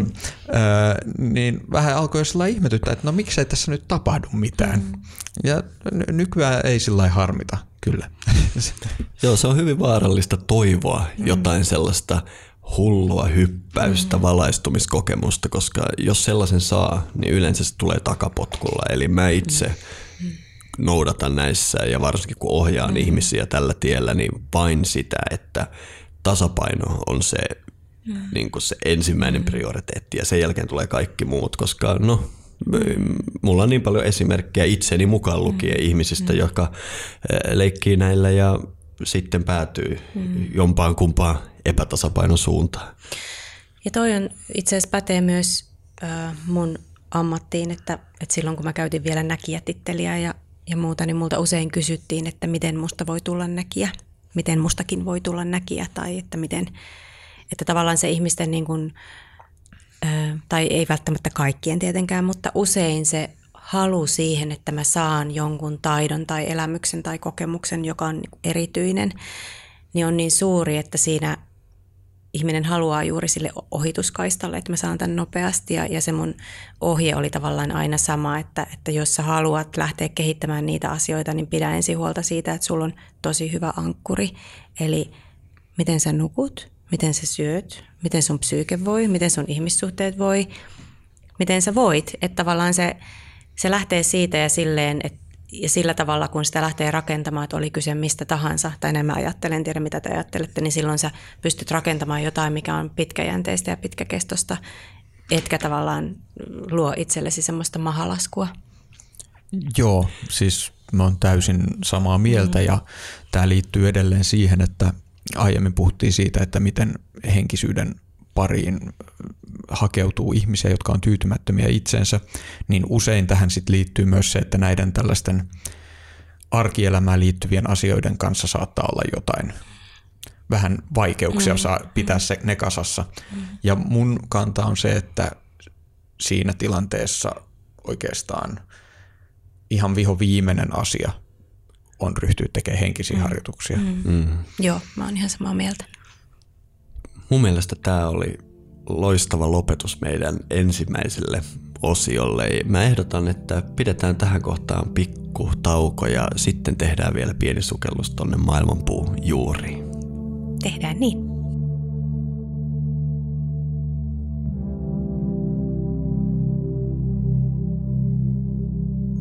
niin vähän alkoi sillä ihmetyttää, että no miksei tässä nyt tapahdu mitään. Mm. Ja nykyään ei sillä harmita, kyllä. Joo, se on hyvin vaarallista toivoa mm. jotain sellaista hullua hyppäystä, mm. valaistumiskokemusta, koska jos sellaisen saa, niin yleensä se tulee takapotkulla. Eli mä itse mm. noudatan näissä ja varsinkin kun ohjaan mm. ihmisiä tällä tiellä, niin vain sitä, että tasapaino on se, mm. niin kuin se ensimmäinen mm. prioriteetti ja sen jälkeen tulee kaikki muut, koska no mulla on niin paljon esimerkkejä itseni mukaan lukien mm. ihmisistä, mm. jotka leikkii näillä ja sitten päätyy mm. jompaan kumpaan epätasapainon suuntaan. Ja toi on itse asiassa pätee myös äh, mun ammattiin, että, että silloin kun mä käytin vielä näkijätitteliä ja, ja muuta, niin multa usein kysyttiin, että miten musta voi tulla näkijä, miten mustakin voi tulla näkijä tai että miten, että tavallaan se ihmisten niin kuin, äh, tai ei välttämättä kaikkien tietenkään, mutta usein se halu siihen, että mä saan jonkun taidon tai elämyksen tai kokemuksen, joka on erityinen, niin on niin suuri, että siinä ihminen haluaa juuri sille ohituskaistalle, että mä saan tämän nopeasti. Ja, ja se mun ohje oli tavallaan aina sama, että, että jos sä haluat lähteä kehittämään niitä asioita, niin pidä ensin huolta siitä, että sulla on tosi hyvä ankkuri. Eli miten sä nukut, miten sä syöt, miten sun psyyke voi, miten sun ihmissuhteet voi, miten sä voit. Että tavallaan se, se lähtee siitä ja silleen, että ja sillä tavalla, kun sitä lähtee rakentamaan, että oli kyse mistä tahansa, tai näin mä ajattelen, en tiedä mitä te ajattelette, niin silloin sä pystyt rakentamaan jotain, mikä on pitkäjänteistä ja pitkäkestosta, etkä tavallaan luo itsellesi semmoista mahalaskua. Joo, siis mä oon täysin samaa mieltä mm. ja tämä liittyy edelleen siihen, että aiemmin puhuttiin siitä, että miten henkisyyden pariin hakeutuu ihmisiä, jotka on tyytymättömiä itseensä, niin usein tähän sit liittyy myös se, että näiden tällaisten arkielämään liittyvien asioiden kanssa saattaa olla jotain vähän vaikeuksia mm. saa pitää se ne kasassa. Mm. Ja mun kanta on se, että siinä tilanteessa oikeastaan ihan viho viimeinen asia on ryhtyä tekemään henkisiä mm. harjoituksia. Mm. Mm. Joo, mä oon ihan samaa mieltä. Mun mielestä tämä oli loistava lopetus meidän ensimmäiselle osiolle. Mä ehdotan, että pidetään tähän kohtaan pikku tauko ja sitten tehdään vielä pieni sukellus tonne maailmanpuu juuriin. Tehdään niin.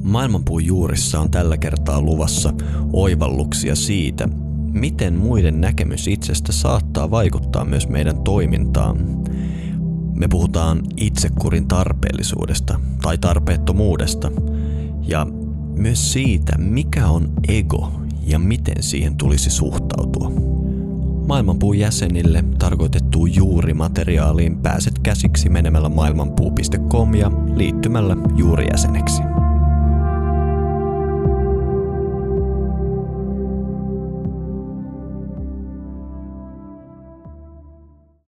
Maailmanpuun juurissa on tällä kertaa luvassa oivalluksia siitä, miten muiden näkemys itsestä saattaa vaikuttaa myös meidän toimintaan. Me puhutaan itsekurin tarpeellisuudesta tai tarpeettomuudesta ja myös siitä, mikä on ego ja miten siihen tulisi suhtautua. Maailmanpuun jäsenille tarkoitettuun juurimateriaaliin pääset käsiksi menemällä maailmanpuu.com ja liittymällä juurijäseneksi.